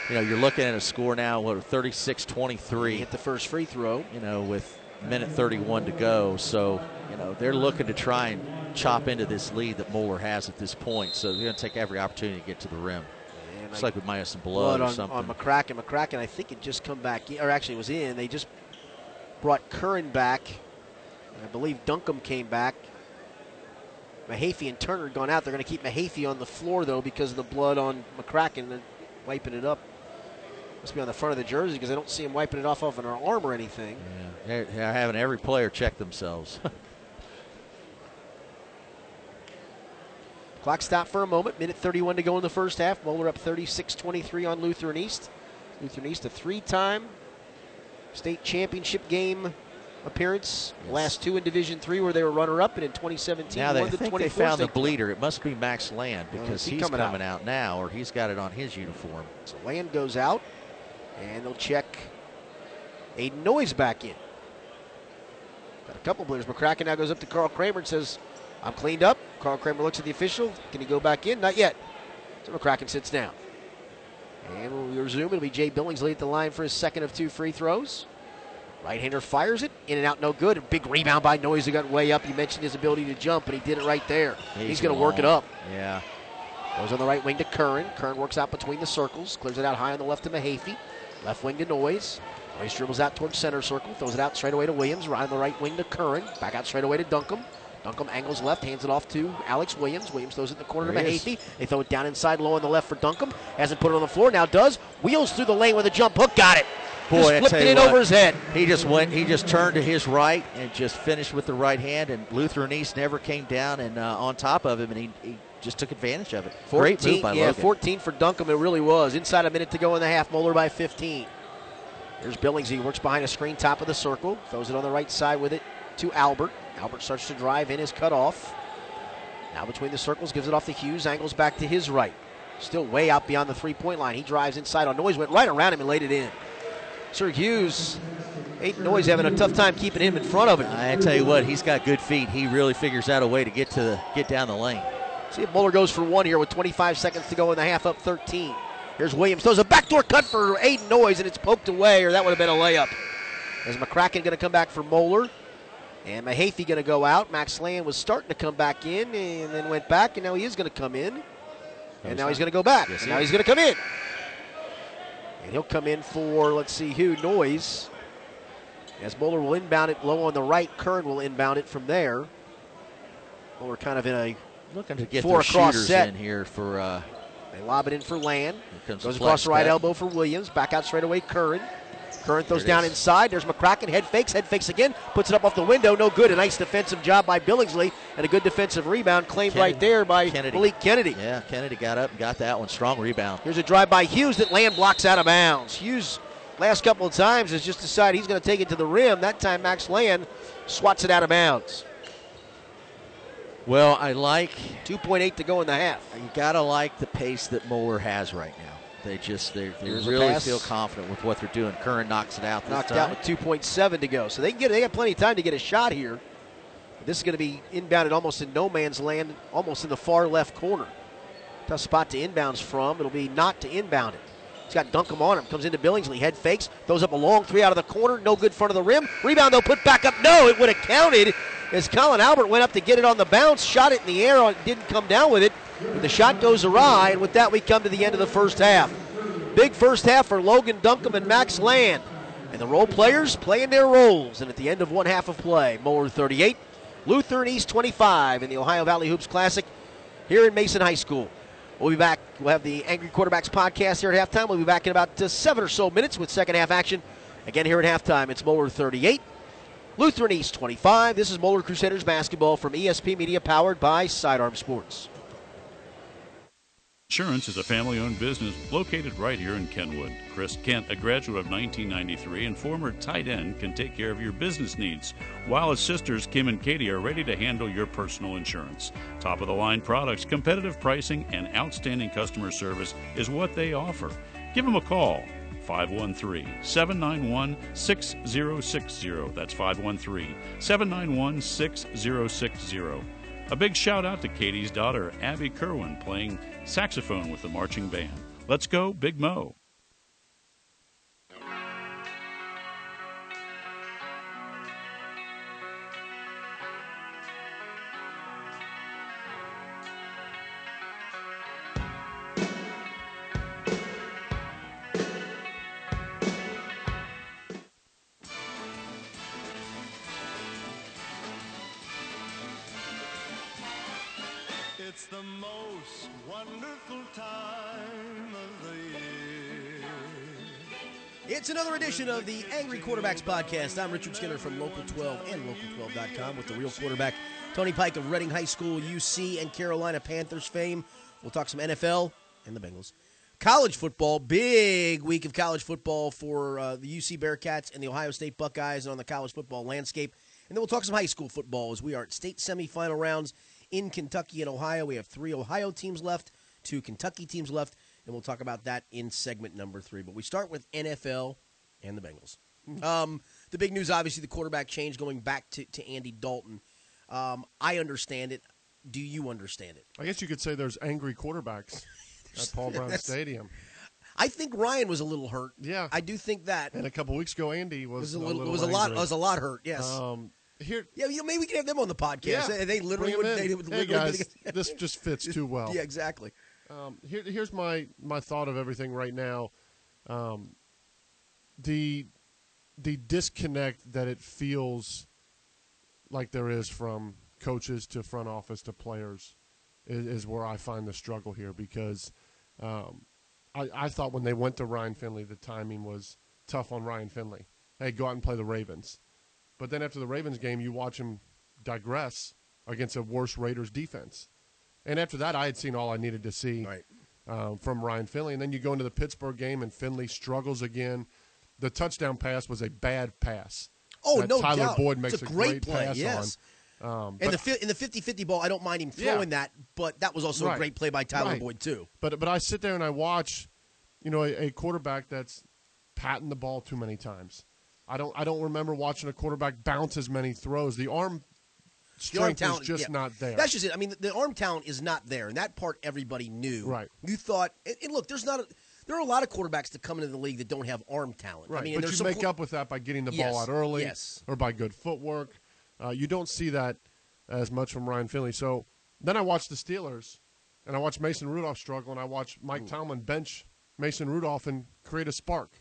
You know, you're looking at a score now, what, 36-23. Hit the first free throw. you know, with minute 31 to go. So, you know, they're looking to try and chop into this lead that Moeller has at this point. So they're going to take every opportunity to get to the rim. And It's I- like we might have some blood, or on, something. on McCracken. McCracken, I think it just come back, in, or actually it was in. They just brought Curran back. I believe Duncombe came back. Mahaffey and Turner gone out. They're going to keep Mahaffey on the floor, though, because of the blood on McCracken. They're wiping it up. Must be on the front of the jersey because I don't see him wiping it off of an arm or anything. yeah. They're, having every player check themselves. Clock stopped for a moment. Minute 31 to go in the first half. Moeller up 36 23 on Lutheran East. Lutheran East, a three time state championship game appearance. Yes. Last two in Division Three, where they were runner up, and in 2017, now they won the think 24 they found the bleeder. It must be Max Land because he's coming coming, out? out? now, or he's got it on his uniform. So Land goes out, and they'll check Aiden Noyes back in. Got a couple players. McCracken now goes up to Carl Kremer and says, I'm cleaned up. Carl Kremer looks at the official. Can he go back in? Not yet. So McCracken sits down. And we'll resume. It'll be Jay Billingsley at the line for his second of two free throws. Right hander fires it. In and out, no good. A big rebound by Noyes. who got way up. You mentioned his ability to jump, and he did it right there. He's, going to work it up. Yeah. Goes on the right wing to Curran. Curran works out between the circles, clears it out high on the left to Mahaffey. Left wing to Noise. Noyes dribbles out towards center circle, throws it out straight away to Williams. Right on the right wing to Curran. Back out straight away to Duncombe. Duncombe angles left, hands it off to Alex Williams. Williams throws it in the corner There to. Mahaffey. They throw it down inside low on the left for Duncombe. Hasn't put it on the floor, now does. Wheels through the lane with a jump hook. Got it. Boy, Just flipped it in what. over his head. He just went. He just turned to his right and just finished with the right hand. And Lutheran East never came down and uh, on top of him, and he, he just took advantage of it. Great 14, move by yeah, Logan. 14 for Duncombe. It really was. Inside a minute to go in the half. Moeller by 15. Here's Billings. He works behind a screen, top of the circle. Throws it on the right side with it to Albert. Albert starts to drive in, his cut off. Now between the circles, gives it off to Hughes. Angles back to his right. Still way out beyond the three point line. He drives inside on Noyes, went right around him and laid it in. Sir Hughes, eight Noyes having a tough time keeping him in front of him. I tell you what, he's got good feet. He really figures out a way to get to the, get down the lane. See if Moeller goes for one here with 25 seconds to go in the half, up 13. Here's Williams. Throws a backdoor cut for Aiden Noyes, and it's poked away, or that would have been a layup. Is McCracken going to come back for Moeller. And Mahaffey going to go out. Max Land was starting to come back in and then went back, and now he is going to come in. And now he's going to go back. Yes, and now he's going to come in. And he'll come in for, let's see who, Noyes. As Moeller will inbound it low on the right, Curran will inbound it from there. Well, we're kind of in a Looking to get Four across shooters set. in here for. Uh, They lob it in for Land. comes Goes across the right elbow for Williams. Back out straight away, Curran. Curran throws down is. inside. There's McCracken. Head fakes. Head fakes again. Puts it up off the window. No good. A nice defensive job by Billingsley and a good defensive rebound claimed right there by Kennedy. Malik Kennedy. yeah, Kennedy got up and got that one. Strong rebound. Here's a drive by Hughes that Land blocks out of bounds. Hughes, last couple of times, has just decided he's going to take it to the rim. That time, Max Land swats it out of bounds. Well, I like 2.8 to go in the half. you gotta like the pace that Moeller has right now. They just they, they Here's really feel confident with what they're doing. Curran knocks it out knocked time. out with 2.7 to go. So they can get they got plenty of time to get a shot here. This is going to be inbounded almost in no man's land, almost in the far left corner. Tough spot to inbounds from. It'll be Knott to inbound it. He's got Duncombe on him. Comes into Billingsley. Head fakes. Throws up a long three out of the corner. No good front of the rim. Rebound though. Put back up. No, it would have counted as Colin Albert went up to get it on the bounce. Shot it in the air. Didn't come down with it. And the shot goes awry. And with that, we come to the end of the first half. Big first half for Logan Duncombe and Max Land. And the role players playing their roles. And at the end of one half of play, Moeller 38, Lutheran East 25 in the Ohio Valley Hoops Classic here in Mason High School. We'll be back. We'll have the Angry Quarterbacks podcast here at halftime. We'll be back in about uh, seven or so minutes with second half action. Again, here at halftime, it's Moeller 38, Lutheran East 25. This is Moeller Crusaders basketball from ESP Media, powered by Sidearm Sports. Insurance is a family owned business located right here in Kenwood. Chris Kent, a graduate of 1993 and former tight end, can take care of your business needs, while his sisters Kim and Katie are ready to handle your personal insurance. Top of the line products, competitive pricing, and outstanding customer service is what they offer. Give them a call. 513 791 6060. That's 513 791 6060. A big shout out to Katie's daughter, Abby Kerwin, playing saxophone with the marching band. Let's go, Big Mo. Edition of the Angry Quarterbacks Podcast. I'm Richard Skinner from Local 12 and Local12.com with the real quarterback, Tony Pike of Reading High School, UC, and Carolina Panthers fame. We'll talk some NFL and the Bengals. College football, big week of college football for uh, the UC Bearcats and the Ohio State Buckeyes and on the college football landscape. And then we'll talk some high school football as we are at state semifinal rounds in Kentucky and Ohio. We have three Ohio teams left, two Kentucky teams left, and we'll talk about that in segment number three. But we start with NFL and the Bengals. Um, the big news, obviously, the quarterback change going back to, to Andy Dalton. Um, I understand it. Do you understand it? I guess you could say there's angry quarterbacks at Paul Brown Stadium. I think Ryan was a little hurt. Yeah. I do think that And a couple weeks ago, Andy was, was a little, was a lot was a lot hurt. Yes. Um, here, yeah, you know, maybe we can have them on the podcast. yeah, They, they literally bring would. 'em in. They would hey literally guys, this just fits too well. Yeah, exactly. Um, here, here's my my thought of everything right now. Um, the the disconnect that it feels like there is from coaches to front office to players is, is where I find the struggle here because um, I, I thought when they went to Ryan Finley, the timing was tough on Ryan Finley. Hey, go out and play the Ravens. But then after the Ravens game, you watch him digress against a worse Raiders defense. And after that, I had seen all I needed to see Right. um, from Ryan Finley. And then you go into the Pittsburgh game, and Finley struggles again. The touchdown pass was a bad pass. Oh no Tyler doubt. Boyd makes it's a a great, great play. pass yes. on. Um, and the in the 50-50 ball, I don't mind him Yeah. throwing that, but that was also a great play by Tyler Right. Boyd too. But but I sit there and I watch, you know, a, a quarterback that's patting the ball too many times. I don't I don't remember watching a quarterback bounce as many throws. The arm The arm strength talent is just yeah. not there. That's just it. I mean, the, the arm talent is not there, and that part everybody knew. Right. You thought, and, and look, there's not. A, there are a lot of quarterbacks that come into the league that don't have arm talent. right. I mean, but you make qu- up with that by getting the Yes. ball out early Yes. or by good footwork. Uh, you don't see that as much from Ryan Finley. So then I watch the Steelers and I watch Mason Rudolph struggle and I watch Mike Tomlin bench Mason Rudolph and create a spark.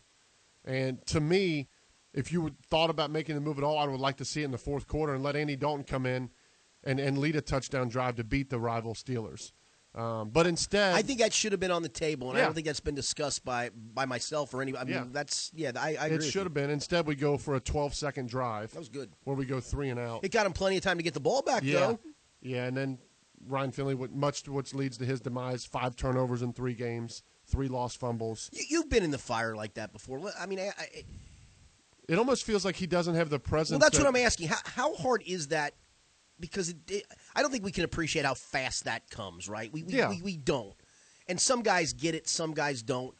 And to me, if you thought about making the move at all, I would like to see it in the fourth quarter and let Andy Dalton come in and and lead a touchdown drive to beat the rival Steelers. Um, but instead, I think that should have been on the table, and I don't think that's been discussed by by myself or anybody. I mean, Yeah. that's yeah. I, I agree. it should have been. Instead, we go for a 12 second drive. That was good. Where we go three and out. It got him plenty of time to get the ball back, yeah, though. yeah, and then Ryan Finley, much to which leads to his demise. Five turnovers in three games, three lost fumbles. You, you've been in the fire like that before. I mean, I, I, It almost feels like he doesn't have the presence. well, that's that- what I'm asking. How, how hard is that? Because it, it, I don't think we can appreciate how fast that comes. Right? We we, Yeah. we we don't. And some guys get it, some guys don't.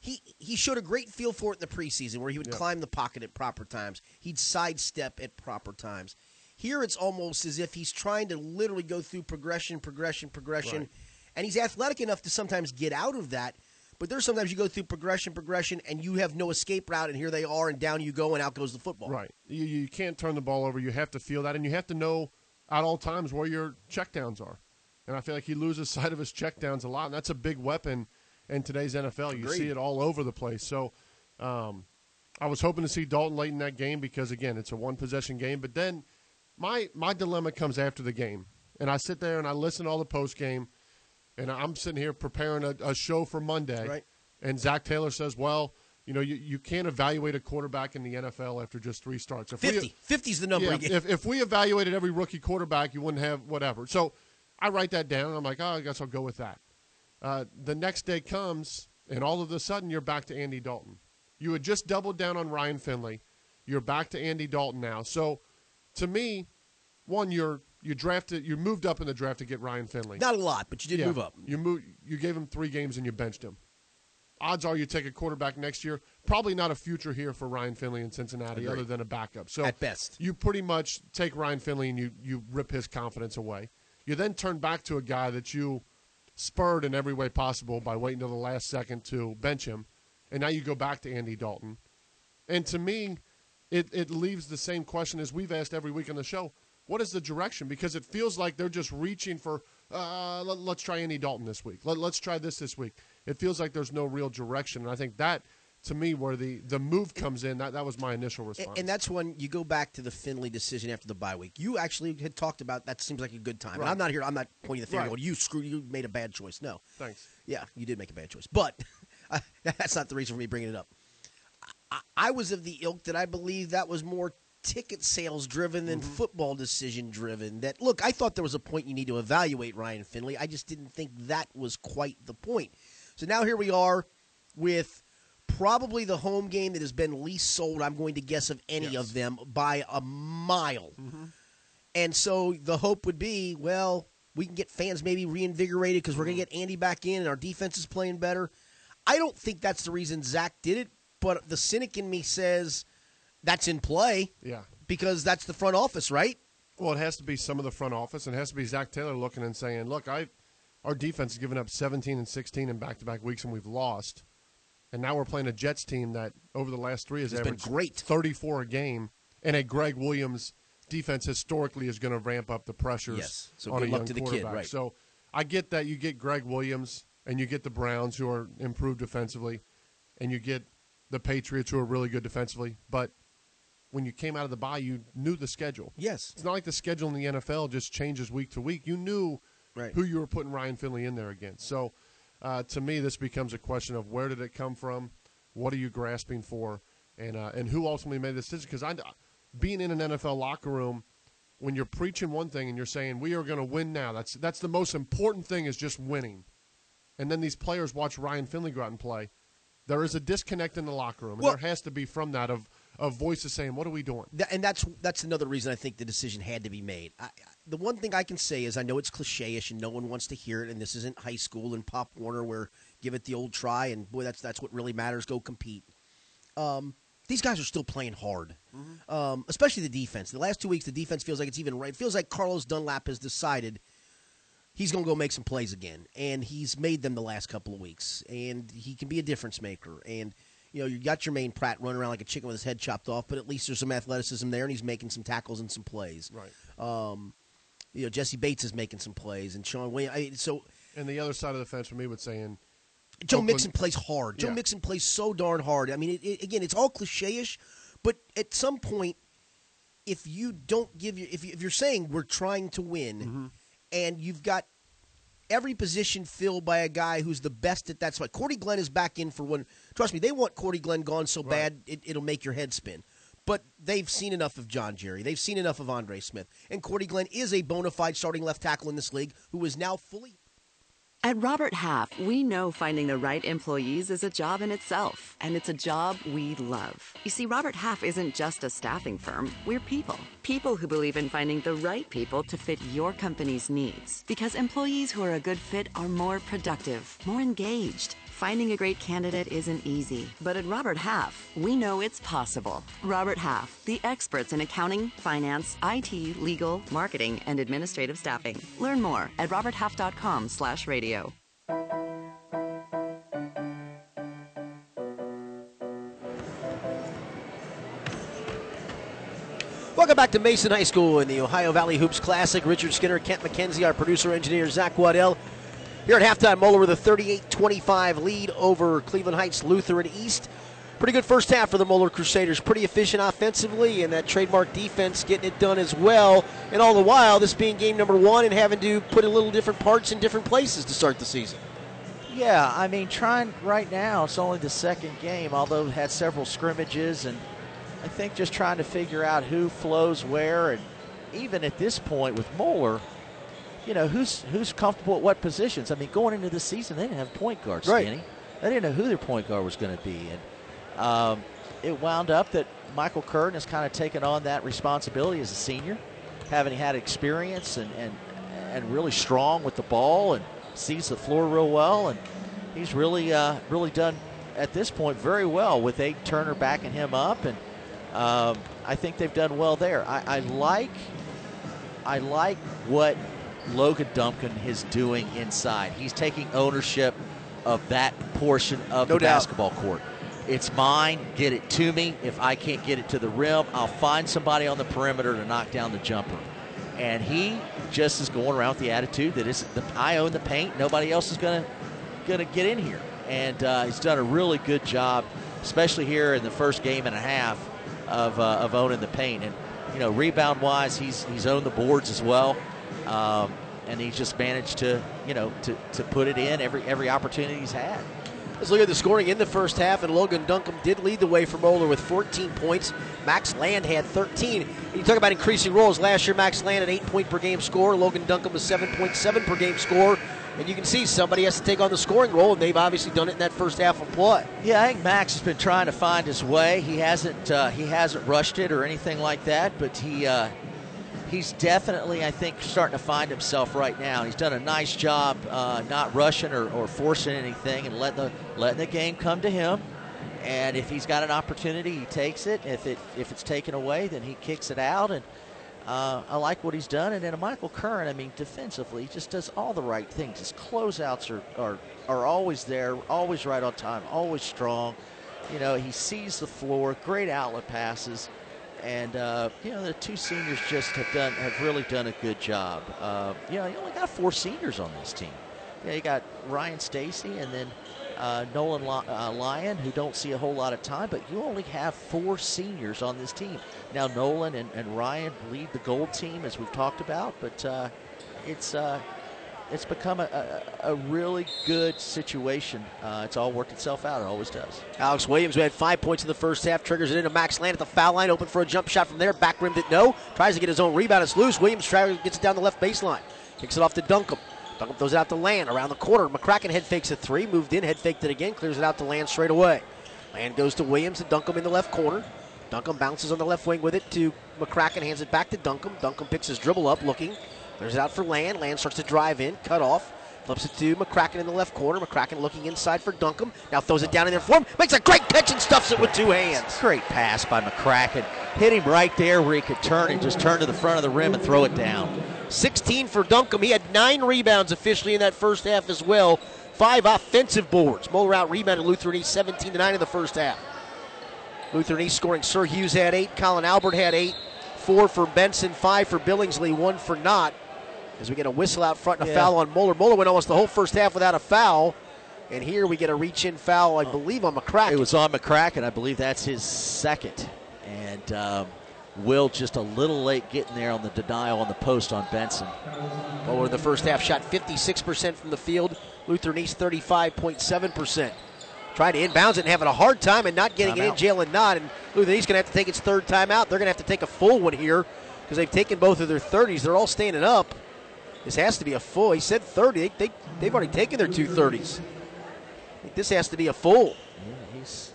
He he showed a great feel for it in the preseason, where he would Yeah. climb the pocket at proper times. He'd sidestep at proper times. Here, it's almost as if he's trying to literally go through progression, progression, progression, Right. and he's athletic enough to sometimes get out of that. But there's sometimes you go through progression, progression, and you have no escape route, and here they are, and down you go, and out goes the football. Right. You, you can't turn the ball over. You have to feel that, and you have to know at all times where your checkdowns are. And I feel like he loses sight of his checkdowns a lot, and that's a big weapon in today's NFL. You see it all over the place. So um, I was hoping to see Dalton late in that game because, again, it's a one possession game. But then my my dilemma comes after the game, and I sit there and I listen to all the post game, and I'm sitting here preparing a, a show for Monday. Right. And Zac Taylor says, "Well, you know, you, you can't evaluate a quarterback in the NFL after just three starts. If 50. 50 is the number yeah, if, if we evaluated every rookie quarterback, you wouldn't have whatever. So I write that down, I'm like, oh, I guess I'll go with that. Uh, the next day comes, and all of a sudden, you're back to Andy Dalton. You had just doubled down on Ryan Finley. You're back to Andy Dalton now. So to me, one, you're you drafted, you moved up in the draft to get Ryan Finley. Not a lot, but you did Yeah. move up. You move, you gave him three games and you benched him. Odds are you take a quarterback next year. Probably not a future here for Ryan Finley in Cincinnati, Agreed. other than a backup. So At best. you pretty much take Ryan Finley and you you rip his confidence away. You then turn back to a guy that you spurred in every way possible by waiting till the last second to bench him, and now you go back to Andy Dalton. And to me, it, it leaves the same question as we've asked every week on the show. What is the direction? Because it feels like they're just reaching for, uh, let, us try Andy Dalton this week. Let, let's try this this week. It feels like there's no real direction. And I think that, to me, where the, the move comes in, that, that was my initial response. and that's when you go back to the Finley decision after the bye week. You actually had talked about that seems like a good time. And Right. I'm not here. I'm not pointing the finger. Right. Going, you screwed. You made a bad choice. No. Thanks. Yeah, you did make a bad choice, but that's not the reason for me bringing it up. I, I was of the ilk that I believe that was more ticket sales driven than mm-hmm. football decision driven. That look, I thought there was a point you need to evaluate Ryan Finley. I just didn't think that was quite the point. So now here we are with probably the home game that has been least sold. I'm going to guess of any Yes. of them by a mile. Mm-hmm. And so the hope would be, well, we can get fans maybe reinvigorated because we're going to mm-hmm. get Andy back in and our defense is playing better. I don't think that's the reason Zac did it, but the cynic in me says that's in play Yeah. because that's the front office, right? Well, it has to be some of the front office, and it has to be Zac Taylor looking and saying, "Look, I, our defense has given up 17 and 16 in back-to-back weeks, and we've lost. And now we're playing a Jets team that over the last three has It's been averaged great. 34 a game, and a Gregg Williams defense historically is going to ramp up the pressures Yes. So on good a luck young to the kid, right. So I get that you get Gregg Williams, and you get the Browns who are improved defensively, and you get the Patriots who are really good defensively, but when you came out of the bye, you knew the schedule. Yes. It's not like the schedule in the NFL just changes week to week. You knew Right. who you were putting Ryan Finley in there against. So, uh, to me, this becomes a question of where did it come from, what are you grasping for, and uh, and who ultimately made the decision? Because I, being in an NFL locker room, when you're preaching one thing and you're saying we are going to win now, that's that's the most important thing is just winning, and then these players watch Ryan Finley go out and play. There is a disconnect in the locker room, and Well- there has to be from that of of voices saying, "What are we doing?" And that's that's another reason I think the decision had to be made. I, I- the one thing I can say is I know it's cliche-ish and no one wants to hear it, and this isn't high school and Pop Warner where give it the old try and boy that's that's what really matters. Go compete. Um, these guys are still playing hard, um, especially the defense. The last two weeks, the defense feels like it's even right. It feels like Carlos Dunlap has decided he's going to go make some plays again, and he's made them the last couple of weeks, and he can be a difference maker. And you know, you got Germaine Pratt running around like a chicken with his head chopped off, but at least there's some athleticism there, and he's making some tackles and some plays. Right. Um, you know, Jessie Bates is making some plays, and Shawn Williams. I, so And the other side of the fence for me would saying, Joe Oakland- Mixon plays hard. Joe Yeah. Mixon plays so darn hard. I mean, it, it, again, it's all cliche-ish, but at some point, if you don't give you if, you, if you're saying we're trying to win, mm-hmm. and you've got every position filled by a guy who's the best at that spot. Cordy Glenn is back in for one. Trust me, they want Cordy Glenn gone so bad it, it'll make your head spin. But they've seen enough of John Jerry. They've seen enough of Andre Smith. And Cordy Glenn is a bona fide starting left tackle in this league who is now fully. At Robert Half, we know finding the right employees is a job in itself, and it's a job we love. You see, Robert Half isn't just a staffing firm, we're people. People who believe in finding the right people to fit your company's needs. Because employees who are a good fit are more productive, more engaged. Finding a great candidate isn't easy, but at Robert Half, we know it's possible. Robert Half, the experts in accounting, finance, IT, legal, marketing, and administrative staffing. Learn more at roberthalf.com/radio. Welcome back to Mason High School in the Ohio Valley Hoops Classic. Richard Skinner, Kent McKenzie, our producer engineer, Zach Waddell. Here at halftime, Moeller with a 38 25 lead over Cleveland Heights Lutheran East. Pretty good first half for the Moeller Crusaders. Pretty efficient offensively, and that trademark defense getting it done as well. And all the while, this being game number one and having to put a little different parts in different places to start the season. Yeah, I mean, trying right now, it's only the second game, although it had several scrimmages, and I think just trying to figure out who flows where, and even at this point with Moeller, you know, who's who's comfortable at what positions. I mean, going into the season, they didn't have point guards, Right. Skinny. They didn't know who their point guard was going to be, and um, it wound up that Michael Curran has kind of taken on that responsibility as a senior, having had experience and, and and really strong with the ball and sees the floor real well, and he's really uh, really done at this point very well with Aiden Turner backing him up, and um, I think they've done well there. I, I like I like what Logan Duncombe is doing inside. He's taking ownership of that portion of No the doubt. basketball court. It's mine. Get it to me. If I can't get it to the rim, I'll find somebody on the perimeter to knock down the jumper. And he just is going around with the attitude that it's the, I own the paint. Nobody else is gonna gonna get in here. And uh, he's done a really good job, especially here in the first game and a half of, uh, of owning the paint. And you know, rebound wise, he's he's owned the boards as well. Um, and he's just managed to, you know, to, to put it in every every opportunity he's had. Let's look at the scoring in the first half, and Logan Duncombe did lead the way for Moeller with 14 points. Max Land had 13. And you talk about increasing roles. Last year, Max Land had 8 point per game score. Logan Duncombe was 7.7 per game score. And you can see somebody has to take on the scoring role, and they've obviously done it in that first half of play. Yeah, I think Max has been trying to find his way. He hasn't uh, he hasn't rushed it or anything like that, but he uh, he's definitely I think starting to find himself right now. He's done a nice job uh, not rushing or, or forcing anything and letting the letting the game come to him. And if he's got an opportunity, he takes it. If it if it's taken away, then he kicks it out. And uh, I like what he's done. And then Michael Curran, I mean, defensively, he just does all the right things. His closeouts are, are, are always there, always right on time, always strong. You know, he sees the floor, great outlet passes. And, uh, you know, the two seniors just have done, have really done a good job. Uh, you know, you only got four seniors on this team. Yeah, you got Ryan Stacy and then uh, Nolan uh, Lyon, who don't see a whole lot of time, but you only have four seniors on this team. Now, Nolan and, and Ryan lead the gold team, as we've talked about, but uh, it's uh, it's become a, a, a really good situation. Uh, it's all worked itself out. It always does. Alex Williams, who had five points in the first half, triggers it into Max Land at the foul line, open for a jump shot from there. Back rimmed it no. Tries to get his own rebound. It's loose. Williams tries, gets it down the left baseline. Kicks it off to Duncombe. Duncombe throws it out to Land around the corner. McCracken head fakes a three, moved in, head faked it again, clears it out to Land straight away. Land goes to Williams and Duncombe in the left corner. Duncombe bounces on the left wing with it to McCracken, hands it back to Duncombe. Duncombe picks his dribble up, looking, clears it out for Land. Land starts to drive in, cut off. Flips it to McCracken in the left corner. McCracken looking inside for Duncombe. Now throws it down in there for him. Makes a great catch and stuffs it with two hands. Great pass by McCracken. Hit him right there where he could turn and just turn to the front of the rim and throw it down. 16 for Duncombe. He had nine rebounds officially in that first half as well. Five offensive boards. Moeller out rebounded Lutheran East 17 to 9 in the first half. Lutheran East scoring. Sir Hughes had eight. Colin Albert had eight. Four for Benson. Five for Billingsley. One for Knott. As we get a whistle out front and a Yeah. foul on Moeller. Moeller went almost the whole first half without a foul. And here we get a reach in foul, I believe, on McCracken. It was on McCracken. I believe that's his second. And um, Will just a little late getting there on the denial on the post on Benson. Moeller in the first half shot 56% from the field. Lutheran East 35.7%. Trying to inbounds it and having a hard time and not getting it in. Timeout. Jalen Knott. And Lutheran East going to have to take its third timeout. They're going to have to take a full one here because they've taken both of their 30s. They're all standing up. This has to be a full. He said 30. They, they, they've already taken their two 30s. This has to be a full. Yeah, he's.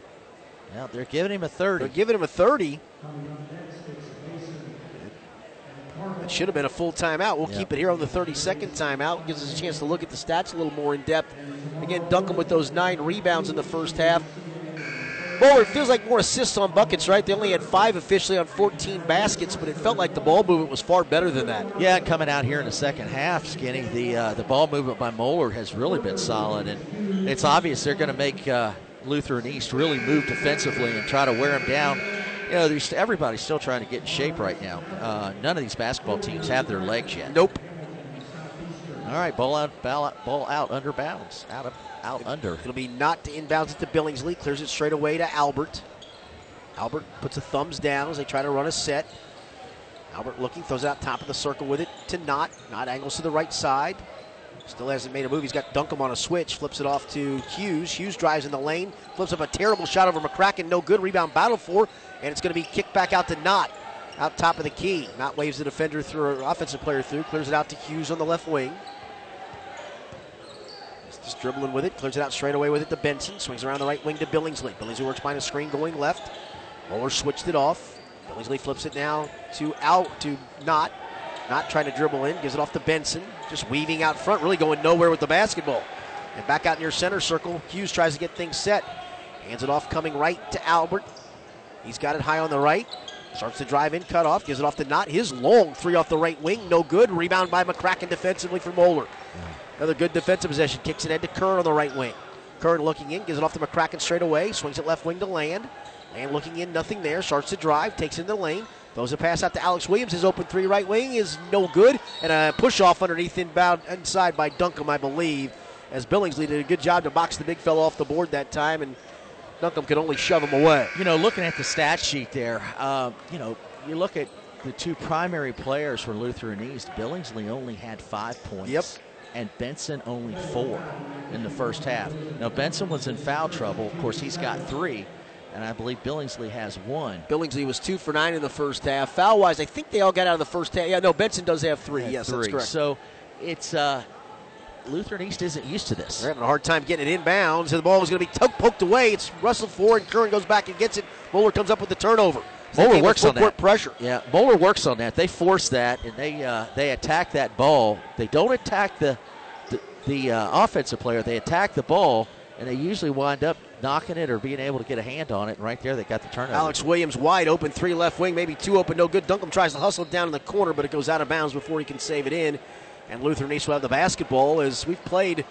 Yeah, they're giving him a 30. They're giving him a 30. It should have been a full timeout. We'll Yeah. keep it here on the 32nd timeout. Gives us a chance to look at the stats a little more in depth. Again, Duncombe with those nine rebounds in the first half. Moeller, it feels like more assists on buckets, right? They only had five officially on 14 baskets, but it felt like the ball movement was far better than that. Yeah, coming out here in the second half, Skinny, the uh, the ball movement by Moeller has really been solid, and it's obvious they're going to make uh, Lutheran East really move defensively and try to wear them down. You know, there's, everybody's still trying to get in shape right now. Uh, none of these basketball teams have their legs yet. Nope. All right, ball out, ball out, ball out under bounds, out of out under. It'll be Knott to inbounds it to Billingsley. Clears it straight away to Albert. Albert puts a thumbs down as they try to run a set. Albert looking, throws it out top of the circle with it to Knott. Knott angles to the right side. Still hasn't made a move. He's got Duncombe on a switch. Flips it off to Hughes. Hughes drives in the lane. Flips up a terrible shot over McCracken. No good. Rebound battle for. And it's going to be kicked back out to Knott. Out top of the key. Knott waves the defender through, or offensive player through. Clears it out to Hughes on the left wing. Dribbling with it, clears it out straight away with it to Benson. Swings around the right wing to Billingsley. Billingsley works behind a screen going left. Moeller switched it off. Billingsley flips it now to out to Knott. Knott trying to dribble in, gives it off to Benson. Just weaving out front, really going nowhere with the basketball. And back out near center circle, Hughes tries to get things set. Hands it off, coming right to Albert. He's got it high on the right. Starts to drive in, cut off, gives it off to Knott. His long three off the right wing, no good. Rebound by McCracken defensively for Moeller. Another good defensive possession. Kicks it in to Curran on the right wing. Curran looking in, gives it off to McCracken straight away. Swings it left wing to Land. Land looking in, nothing there. Starts to drive, takes it in the lane. Throws a pass out to Alex Williams. His open three right wing is no good. And a push off underneath inbound inside by Duncombe, I believe. As Billingsley did a good job to box the big fellow off the board that time. And Duncombe could only shove him away. You know, looking at the stat sheet there, uh, you know, you look at the two primary players for Lutheran East. Billingsley only had five points. Yep. And Benson only four in the first half. Now Benson was in foul trouble. Of course, he's got three, and I believe Billingsley has one. Billingsley was two for nine in the first half. Foul wise, I think they all got out of the first half. Yeah, no, Benson does have three. Yes, three. that's correct. So it's uh, Lutheran East isn't used to this. They're having a hard time getting it inbounds, and the ball is going to be poked away. It's wrestled forward, and Curran goes back and gets it. Moeller comes up with the turnover. So they Moeller gave us works on that. pressure. Yeah, Moeller works on that. They force that, and they uh, they attack that ball. They don't attack the the, the uh, offensive player. They attack the ball, and they usually wind up knocking it or being able to get a hand on it. And right there, they got the turnover. Alex Williams wide open, three left wing, maybe two open, no good. Duncombe tries to hustle it down in the corner, but it goes out of bounds before he can save it in. And Lutheran East will have the basketball as we've played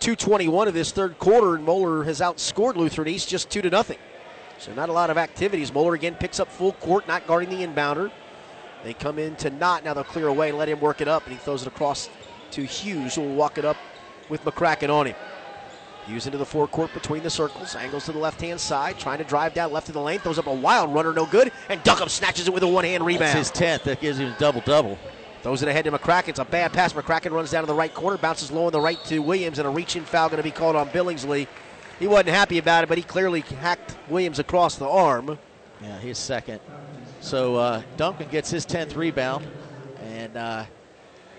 221 of this third quarter, and Moeller has outscored Lutheran East just two to nothing. So not a lot of activities. Moeller again picks up full court, not guarding the inbounder. They come in to Knott. Now they'll clear away and let him work it up, and he throws it across to Hughes, who will walk it up with McCracken on him. Hughes into the forecourt between the circles, angles to the left hand side, trying to drive down left of the lane, throws up a wild runner, no good, and Duncombe snatches it with a one hand rebound. That's his tenth. That gives him a double double. Throws it ahead to McCracken. It's a bad pass. McCracken runs down to the right corner, bounces low on the right to Williams, and a reach in foul going to be called on Billingsley. He wasn't happy about it, but he clearly hacked Williams across the arm. Yeah, he's second. So uh, Duncombe gets his tenth rebound, and uh,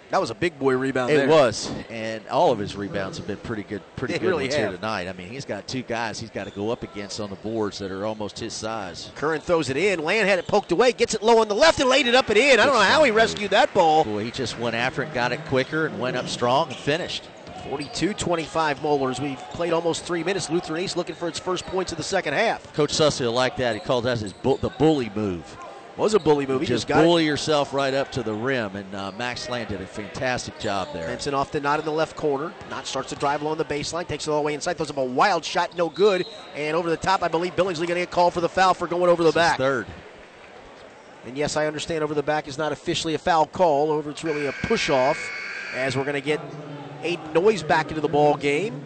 That was a big boy rebound. it there. was. And all of his rebounds have been pretty good, pretty They good really ones here have. tonight. I mean, he's got two guys he's got to go up against on the boards that are almost his size. Curran throws it in. Land had it poked away, gets it low on the left and laid it up and in. I don't know how he rescued that ball. Boy, he just went after it, got it quicker, and went up strong and finished. 42 25 Moellers. We've played almost three minutes. Lutheran East looking for its first points of the second half. Coach Sussy will like that. He calls that his bu- the bully move. Was a bully move. He just just bully it. yourself right up to the rim, and uh, Max Land did a fantastic job there. Benson off the Knott in the left corner. Knott starts to drive along the baseline, takes it all the way inside, throws up a wild shot, no good. And over the top, I believe Billingsley going to get called for the foul for going over the This back. third. And yes, I understand over the back is not officially a foul call. Over it's really a push off as we're going to get Aiden Noyes back into the ball game.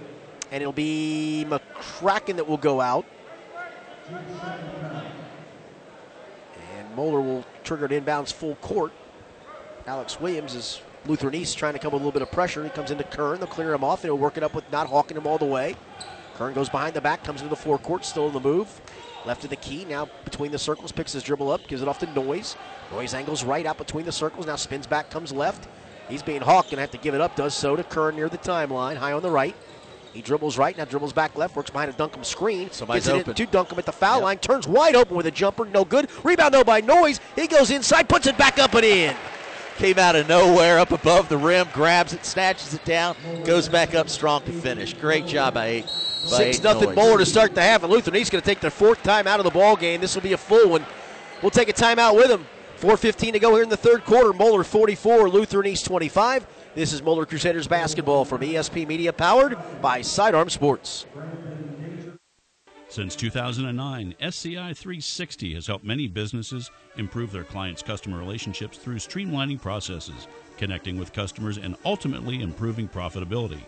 And it'll be McCracken that will go out. And Moeller will trigger an inbounds full court. Alex Williams is Lutheran East trying to come with a little bit of pressure. He comes into Curran. They'll clear him off. They'll work it up with Knott hawking him all the way. Curran goes behind the back, comes into the forecourt, still in the move. Left of the key, now between the circles, picks his dribble up, gives it off to Noyes. Noyes angles right out between the circles, now spins back, comes left. He's being hawked, gonna have to give it up, does so to Curran near the timeline, high on the right. He dribbles right, now dribbles back left, works behind a Duncombe screen. Somebody's gets it open. to Duncombe at the foul Yep. line, turns wide open with a jumper, no good. Rebound though by Noyes. He goes inside, puts it back up and in. Came out of nowhere, up above the rim, grabs it, snatches it down, goes back up strong to finish. Great job by eight. By Six eight nothing Noyes. Moeller to start the half, and Lutheran East going to take their fourth time out of the ball game. This will be a full one. We'll take a timeout with them. 4:15 to go here in the third quarter. Moeller 44, Lutheran East 25. This is Moeller Crusaders basketball from ESP Media, powered by Sidearm Sports. Since 2009, SCI 360 has helped many businesses improve their clients' customer relationships through streamlining processes, connecting with customers, and ultimately improving profitability.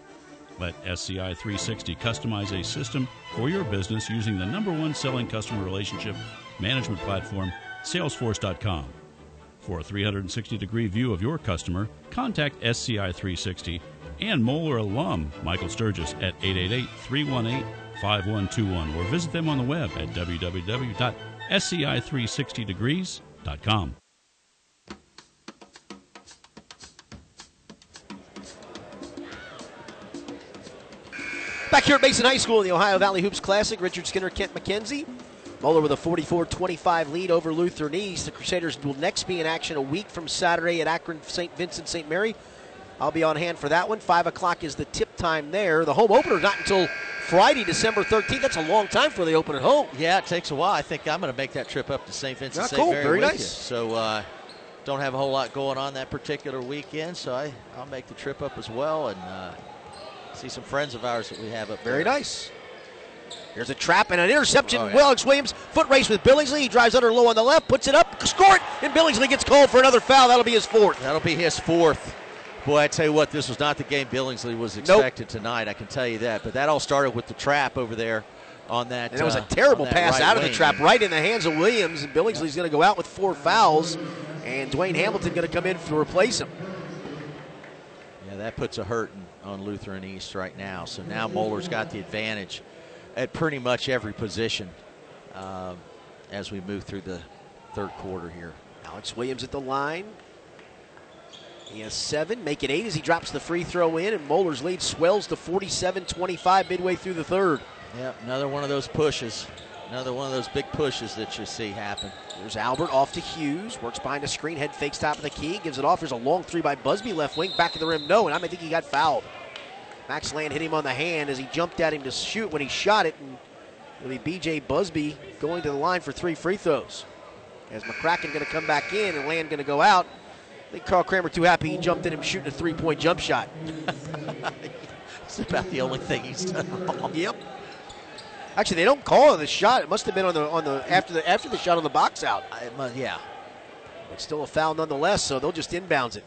Let SCI 360 customize a system for your business using the number one selling customer relationship management platform, Salesforce.com. For a 360 degree view of your customer, contact SCI 360 and Moeller alum Michael Sturgis at 888 318 5121 or visit them on the web at www.sci360degrees.com. Back here at Mason High School in the Ohio Valley Hoops Classic, Richard Skinner, Kent McKenzie. Moeller with a 44-25 lead over Lutheran East. The Crusaders will next be in action a week from Saturday at Akron St. Vincent St. Mary. I'll be on hand for that one. Five o'clock is the tip time there. The home opener not until Friday, December 13th. That's a long time for the open at home. Yeah, it takes a while. I think I'm going to make that trip up to St. Vincent Ah, St. cool. Mary Very with nice. you. So uh, don't have a whole lot going on that particular weekend, so I, I'll make the trip up as well and uh, see some friends of ours that we have up Very there. nice. Here's a trap and an interception. Oh, yeah. Alex Williams, foot race with Billingsley. He drives under low on the left, puts it up, score it, and Billingsley gets called for another foul. That'll be his fourth. That'll be his fourth. Boy, I tell you what, this was not the game Billingsley was expected tonight. I can tell you that. But that all started with the trap over there on that. And it was uh, a terrible on that pass right out of the trap, right in the hands of Williams. And Billingsley's going to go out with four fouls, and Dwayne Hamilton going to come in to replace him. Yeah, that puts a hurt on Lutheran East right now. So now Moeller's got the advantage at pretty much every position um, as we move through the third quarter here. Alex Williams at the line. He has seven, make it eight as he drops the free throw in, and Moeller's lead swells to 47 25 midway through the third. Yep, another one of those pushes. Another one of those big pushes that you see happen. There's Albert off to Hughes, works behind the screen, head fakes top of the key, gives it off. There's a long three by Busby left wing, back of the rim, no, and I think he got fouled. Max Land hit him on the hand as he jumped at him to shoot when he shot it, and it'll be BJ Busby going to the line for three free throws. As McCracken going to come back in and Land going to go out. I think Carl Kremer too happy he jumped at him shooting a three-point jump shot. It's about the only thing he's done wrong. Yep. Actually, they don't call it the shot. It must have been on the on the after the after the shot on the box out. Yeah. It's still a foul nonetheless, so they'll just inbounds it.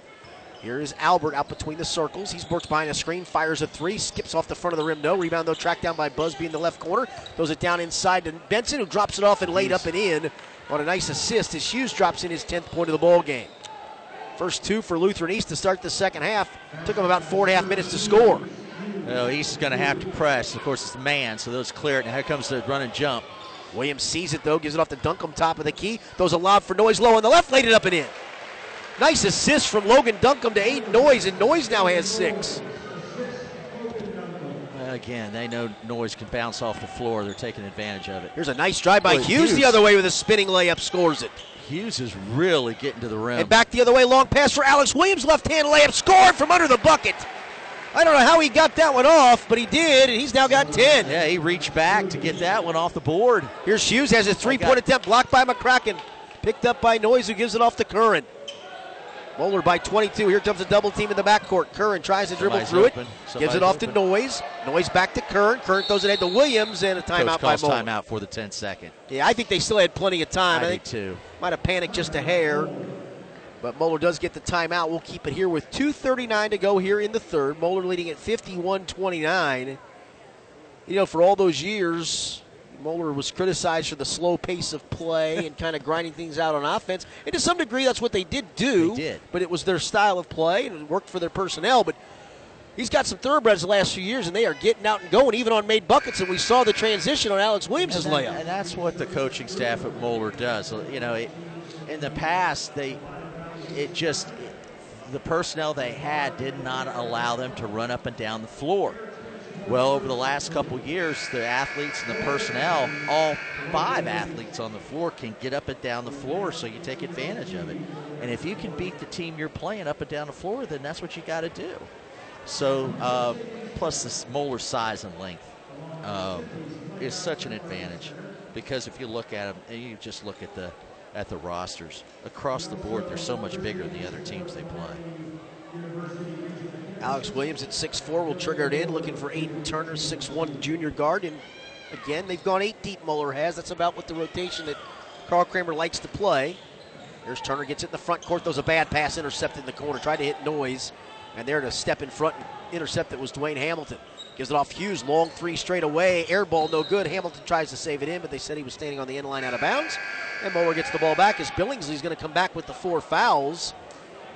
Here is Albert out between the circles. He's worked behind a screen, fires a three, skips off the front of the rim. No rebound though, tracked down by Busby in the left corner. Throws it down inside to Benson, who drops it off and laid up and in on a nice assist. As Hughes drops in his 10th point of the ball game. First two for Lutheran East to start the second half. Took them about four and a half minutes to score. No, East is going to have to press. Of course, it's the man, so those clear it. Now here comes the run and jump. Williams sees it though, gives it off to Duncombe, top of the key. Throws a lob for Noyes low on the left, laid it up and in. Nice assist from Logan Duncombe to Aiden Noyes, and Noyes now has six. Again, they know Noyes can bounce off the floor. They're taking advantage of it. Here's a nice drive by Boy, Hughes, the other way with a spinning layup, scores it. Hughes is really getting to the rim. And back the other way, long pass for Alex Williams, left hand layup, scored from under the bucket. I don't know how he got that one off, but he did, and he's now got 10. yeah, he reached back to get that one off the board. Here's Hughes, has a three point attempt blocked by McCracken. Picked up by Noyes, who gives it off to Curran. Moeller by 22. Here comes a double team in the backcourt. Curran tries to dribble Somebody's through open. it, gives it off open. to Noyes. Noyes back to Curran. Curran throws it ahead to Williams, and a Coach timeout by calls Moeller. timeout for the 10 second. Yeah, I think they still had plenty of time. I think do too. Might have panicked just a hair. But Moeller does get the timeout. We'll keep it here with 2.39 to go here in the third. Moeller leading at 51 29. You know, for all those years, Moeller was criticized for the slow pace of play and kind of grinding things out on offense. And to some degree, that's what they did do. They did. But it was their style of play, and it worked for their personnel. But he's got some thoroughbreds the last few years, and they are getting out and going, even on made buckets. And we saw the transition on Alex Williams' and, that- layup. and that's what the coaching staff at Moeller does. You know, it, in the past, they it just the personnel they had did not allow them to run up and down the floor. Well, over the last couple years, the athletes and the personnel, all five athletes on the floor, can get up and down the floor, so you take advantage of it. And if you can beat the team you're playing up and down the floor, then that's what you got to do. So, uh, plus this Moeller size and length um, is such an advantage because if you look at them and you just look at the at the rosters across the board, they're so much bigger than the other teams they play. Alex Williams at 6'4 will trigger it in, looking for Aiden Turner, 6'1 junior guard. And again, they've gone eight deep, Moeller has. That's about what the rotation that Carl Kremer likes to play. Here's Turner, gets it in the front court, throws a bad pass, intercepted in the corner, tried to hit Noyes. And there to step in front and intercept it was Dwayne Hamilton. Gives it off Hughes, long three straight away, air ball no good. Hamilton tries to save it in, but they said he was standing on the end line out of bounds. And Moeller gets the ball back as Billingsley's going to come back with the four fouls.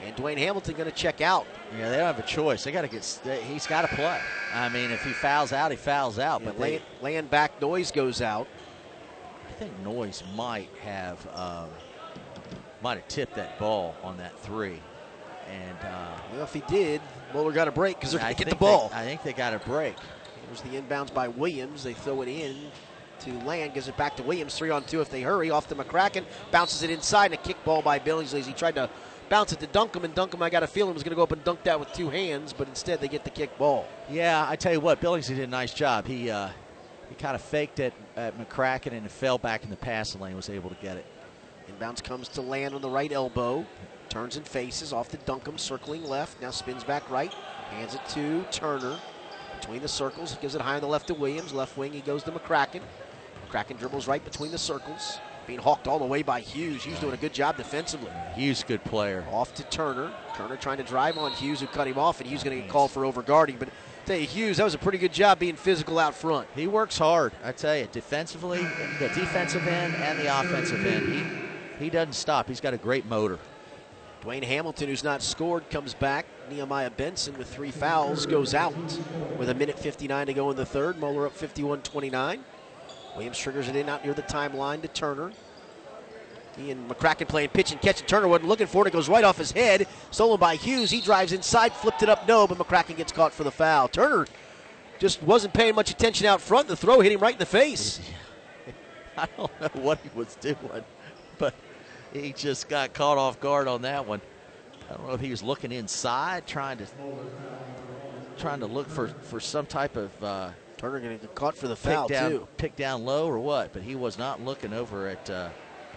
And Dwayne Hamilton going to check out. Yeah, they don't have a choice. They got to get. they- He's got to play. I mean, if he fouls out, he fouls out. But But they, laying, laying back, Noyes goes out. I think Noyes might have um, might have tipped that ball on that three, and uh, Well, if he did, Moeller got a break because they're going to get the ball. They, I think they got a break. There's the inbounds by Williams. They throw it in to Land, gives it back to Williams. Three on two if they hurry. Off to McCracken. Bounces it inside and a kick ball by Billingsley. as He tried to bounce it to Duncombe, and Duncombe, I got a feeling, was going to go up and dunk that with two hands, but instead they get the kick ball. Yeah, I tell you what, Billingsley did a nice job. He uh, he kind of faked it at McCracken and it fell back in the passing lane. Was able to get it. Inbounds comes to Land on the right elbow. Turns and faces off to Duncombe, circling left. Now spins back right. Hands it to Turner. Between the circles, gives it high on the left to Williams. Left wing, he goes to McCracken. McCracken dribbles right between the circles. Being hawked all the way by Hughes. Hughes doing a good job defensively. Hughes, good player. Off to Turner. Turner trying to drive on Hughes, who cut him off, and Hughes going to get called for overguarding. But I tell you, Hughes, that was a pretty good job being physical out front. He works hard. I tell you, defensively, the defensive end and the offensive end. He he doesn't stop. He's got a great motor. Dwayne Hamilton, who's not scored, comes back. Nehemiah Benson with three fouls goes out with a minute 59 to go in the third. Moeller up 51 29. Williams triggers it in out near the timeline to Turner. And McCracken playing pitch and catch, and Turner wasn't looking for it. It goes right off his head. Stolen by Hughes. He drives inside, flipped it up, no, but McCracken gets caught for the foul. Turner just wasn't paying much attention out front. The throw hit him right in the face. I don't know what he was doing, but he just got caught off guard on that one. I don't know if he was looking inside, trying to trying to look for, for some type of uh, Turner going to get caught for the pick foul, down too. pick down low or what, but he was not looking over at uh,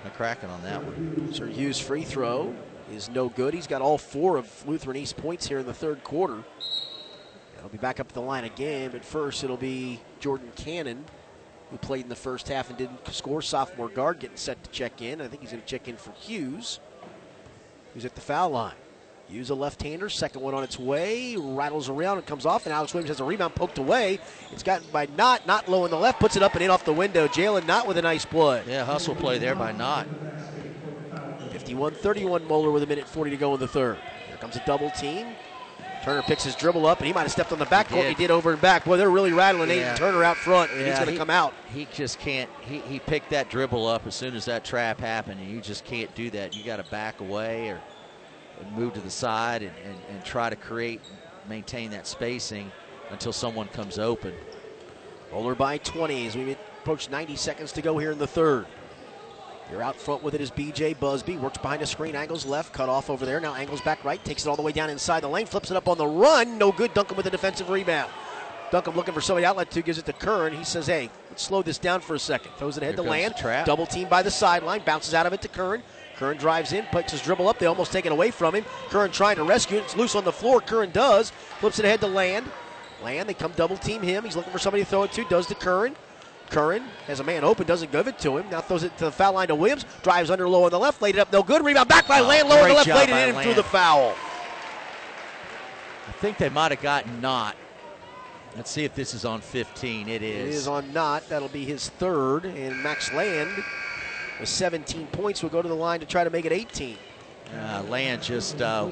McCracken on that one. Sir Hughes' free throw is no good. He's got all four of Lutheran East points here in the third quarter. He'll be back up at the line again, but first it'll be Jordan Cannon, who played in the first half and didn't score. Sophomore guard getting set to check in. I think he's going to check in for Hughes, who's at the foul line. Hughes a left-hander, second one on its way, rattles around and comes off, and Alex Williams has a rebound poked away. It's gotten by Knott, not low in the left, puts it up and in off the window. Jalen Knott with a nice play. Yeah, hustle play there by Knott. 51-31 Moeller with a minute 40 to go in the third. Here comes a double team. Turner picks his dribble up, and he might have stepped on the backcourt. He did. did over and back. Boy, they're really rattling Yeah. Aiden Turner out front. and he's going to he- come out. He just can't. He, he picked that dribble up as soon as that trap happened, and you just can't do that. You got to back away or and move to the side and, and, and try to create, maintain that spacing until someone comes open. Moeller by 20 as we approach 90 seconds to go here in the third. You're out front with it is BJ Busby. Works behind a screen, angles left, cut off over there. Now angles back right, takes it all the way down inside the lane, flips it up on the run. No good. Duncombe with a defensive rebound. Duncombe looking for somebody outlet to, gives it to Curran. He says, hey, let's slow this down for a second. Throws it ahead Here to land. trap. Double team by the sideline, bounces out of it to Curran. Curran drives in, puts his dribble up. They almost take it away from him. Curran trying to rescue it. It's loose on the floor. Curran does. Flips it ahead to Land. Land, they come double team him. He's looking for somebody to throw it to. Does to Curran. Curran has a man open, doesn't give it to him. Now throws it to the foul line to Williams. Drives under low on the left, laid it up, no good. Rebound back by Oh, Land, low on the left, laid it in and through the foul. I think they might have gotten Knott. Let's see if this is on 15. It is. It is on Knott. That'll be his third. And Max Land with 17 points will go to the line to try to make it 18. Uh, Land just uh,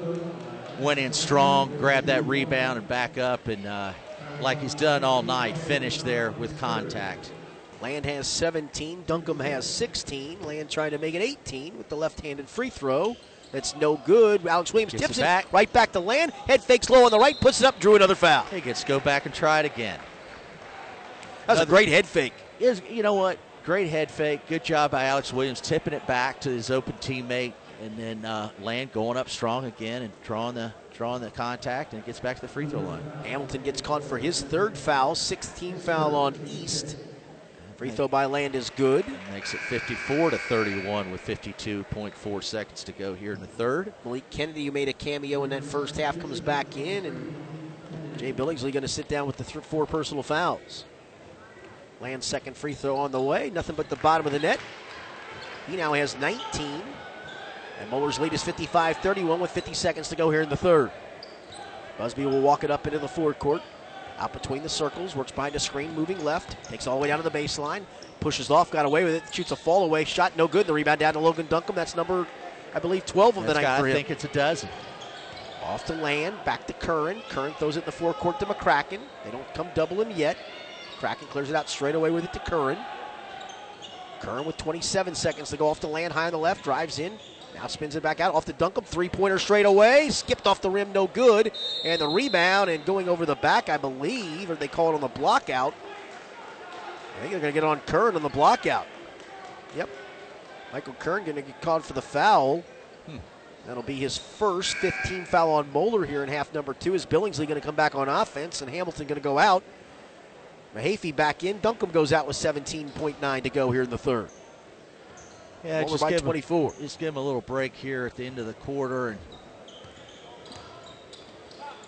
went in strong, grabbed that rebound, and back up, and uh, like he's done all night, finished there with contact. Land has 17. Duncombe has 16. Land trying to make it 18 with the left-handed free throw. That's no good. Alex Williams Gets tips it back. right back to Land. Head fakes low on the right, puts it up, drew another foul. He gets to go back and try it again. That was a great head fake. Is you know what? Great head fake. Good job by Alex Williams, tipping it back to his open teammate, and then uh, Land going up strong again and drawing the drawing the contact, and gets back to the free throw line. Hamilton gets caught for his third foul, 16 foul on East. Free throw by Land is good. Makes it 54 to 31 with 52.4 seconds to go here in the third. Malik Kennedy, who made a cameo in that first half, comes back in, and Jay Billingsley going to sit down with the th- four personal fouls. Land's second free throw on the way, nothing but the bottom of the net. He now has 19, and Moeller's lead is 55 31 with 50 seconds to go here in the third. Busby will walk it up into the forward court. Out between the circles, works behind a screen, moving left, takes all the way down to the baseline, pushes off, got away with it, shoots a fall away shot, no good. The rebound down to Logan Duncombe. That's number, I believe, 12 of the night for I think it's a dozen. Off to Land, back to Curran. Curran throws it in the forecourt to McCracken. They don't come double him yet. Kraken clears it out straight away with it to Curran. Curran with 27 seconds to go off to Land high on the left, drives in. Now spins it back out off to Duncombe. Three pointer straight away. Skipped off the rim, no good. And the rebound and going over the back, I believe, or they call it on the block out. I think they're going to get on Curran on the block out. Yep. Michael Curran going to get called for the foul. Hmm. That'll be his first 15 foul on Moeller here in half number two. Is Billingsley going to come back on offense and Hamilton going to go out? Mahaffey back in. Duncombe goes out with 17.9 to go here in the third. Yeah, Moeller just by give him- 24. just give him a little break here at the end of the quarter, and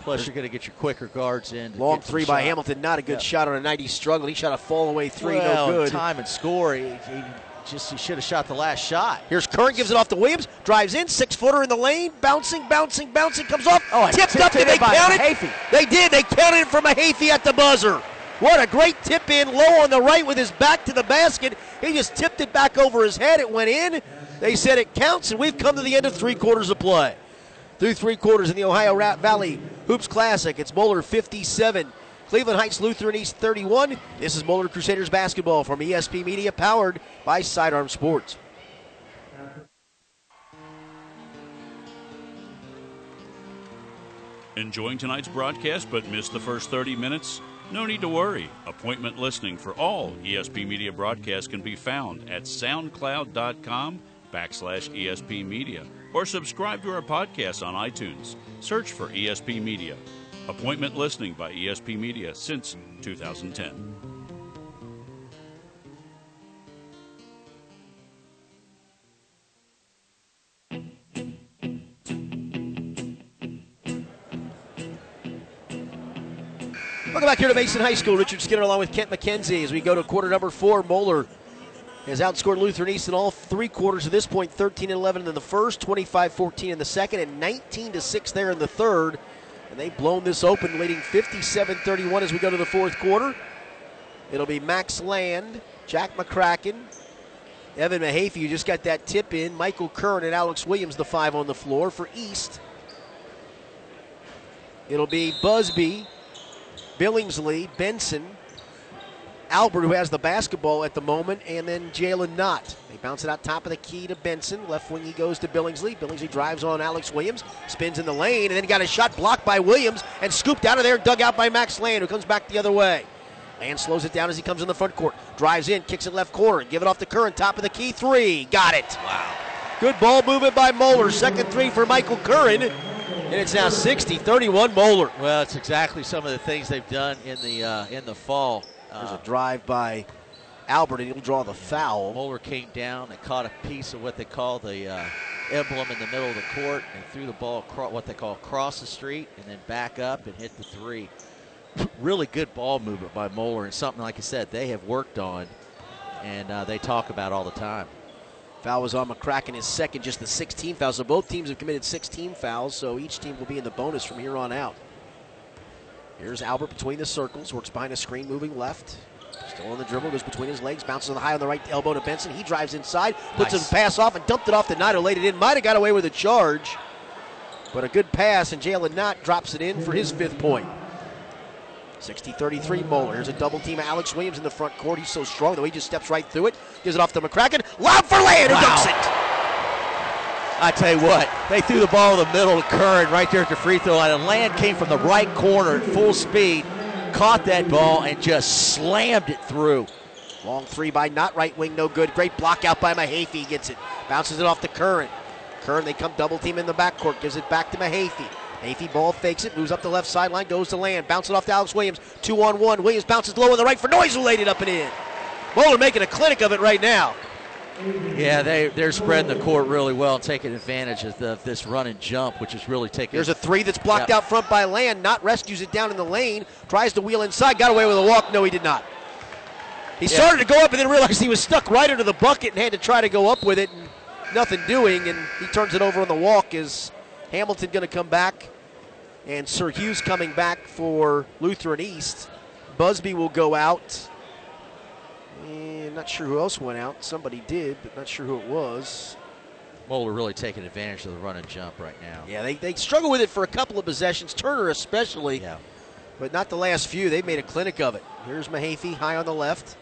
plus you're going to get your quicker guards in. Long three by shot. Hamilton. Not a good Yeah. shot on a night. He struggled. He shot a fall away three. Well, no good. Time and score. He, he just he should have shot the last shot. Here's Curran, gives it off to Williams, drives in, six footer in the lane, bouncing, bouncing, bouncing, comes off, Oh, tipped up, it they by counted. They did. They counted it for Mahaffey at the buzzer. What a great tip in low on the right with his back to the basket. He just tipped it back over his head. It went in. They said it counts, and we've come to the end of three quarters of play. Through three quarters in the Ohio Valley Hoops Classic, it's Moeller 57, Cleveland Heights Lutheran East 31. This is Moeller Crusaders basketball from ESP Media, powered by Sidearm Sports. Enjoying tonight's broadcast but missed the first 30 minutes? No need to worry. Appointment listening for all ESP Media broadcasts can be found at soundcloud.com backslash ESP Media or subscribe to our podcast on iTunes. Search for ESP Media. Appointment listening by ESP Media since 2010. Welcome back here to Mason High School. Richard Skinner along with Kent McKenzie as we go to quarter number four. Moeller has outscored Lutheran East in all three quarters at this point 13 and 11 in the first, 25 14 in the second, and 19 to 6 there in the third. And they've blown this open, leading 57 31 as we go to the fourth quarter. It'll be Max Land, Jack McCracken, Evan Mahaffey, who just got that tip in, Michael Curran, and Alex Williams, the five on the floor for East. It'll be Busby, Billingsley, Benson, Albert, who has the basketball at the moment, and then Jalen Knott. They bounce it out top of the key to Benson. Left wing he goes to Billingsley. Billingsley drives on Alex Williams, spins in the lane, and then got a shot blocked by Williams and scooped out of there, dug out by Max Land, who comes back the other way. Land slows it down as he comes in the front court. Drives in, kicks it left corner, give it off to Curran, top of the key, three. Got it. Wow. Good ball movement by Moeller. Second three for Michael Curran. And it's now 60 31 Moeller. Well, it's exactly some of the things they've done in the uh, in the fall. There's Uh, a drive by Albert, and he'll draw the foul. Moeller came down and caught a piece of what they call the uh, emblem in the middle of the court and threw the ball across what they call across the street and then back up and hit the three. really good ball movement by Moeller and something like I said they have worked on and uh, they talk about all the time. Foul was on McCracken, his second, just the 16 foul. So both teams have committed 16 fouls, so each team will be in the bonus from here on out. Here's Albert between the circles, works behind a screen, moving left. Still on the dribble, goes between his legs, bounces on the high on the right elbow to Benson. He drives inside, puts Nice. his pass off, and dumped it off to Knott, who laid it in. Might have got away with a charge, but a good pass, and Jalen Knott drops it in for his fifth point. 60 33 Moeller. Here's a double team of Alex Williams in the front court. He's so strong, though, he just steps right through it, gives it off to McCracken. Lob for Land, who Wow. dunks it. I tell you what, they threw the ball in the middle of Curran right there at the free throw line, and Land came from the right corner at full speed, caught that ball, and just slammed it through. Long three by Knott right wing, no good. Great block out by Mahaffey. Gets it. Bounces it off to Curran. Curran, they come double team in the backcourt. Gives it back to Mahaffey. Mahaffey ball fakes it, moves up the left sideline, goes to land. bounces it off to Alex Williams. Two on one. Williams bounces low on the right for Noyes, who laid it up and in. Moeller making a clinic of it right now. Yeah, they, they're spreading the court really well and taking advantage of the, this run and jump, which is really taking. There's a three that's blocked Yeah. out front by Land. Knott rescues it down in the lane. Tries to wheel inside. Got away with a walk. No, he did not. He Yeah. started to go up and then realized he was stuck right under the bucket and had to try to go up with it and nothing doing. And he turns it over on the walk. Is Hamilton going to come back? And Sir Hughes coming back for Lutheran East. Busby will go out. And not sure who else went out. Somebody did, but not sure who it was. Moeller really taking advantage of the run and jump right now. Yeah, they, they struggle with it for a couple of possessions. Turner especially. Yeah. but not the last few. They've made a clinic of it. Here's Mahaffey high on the left.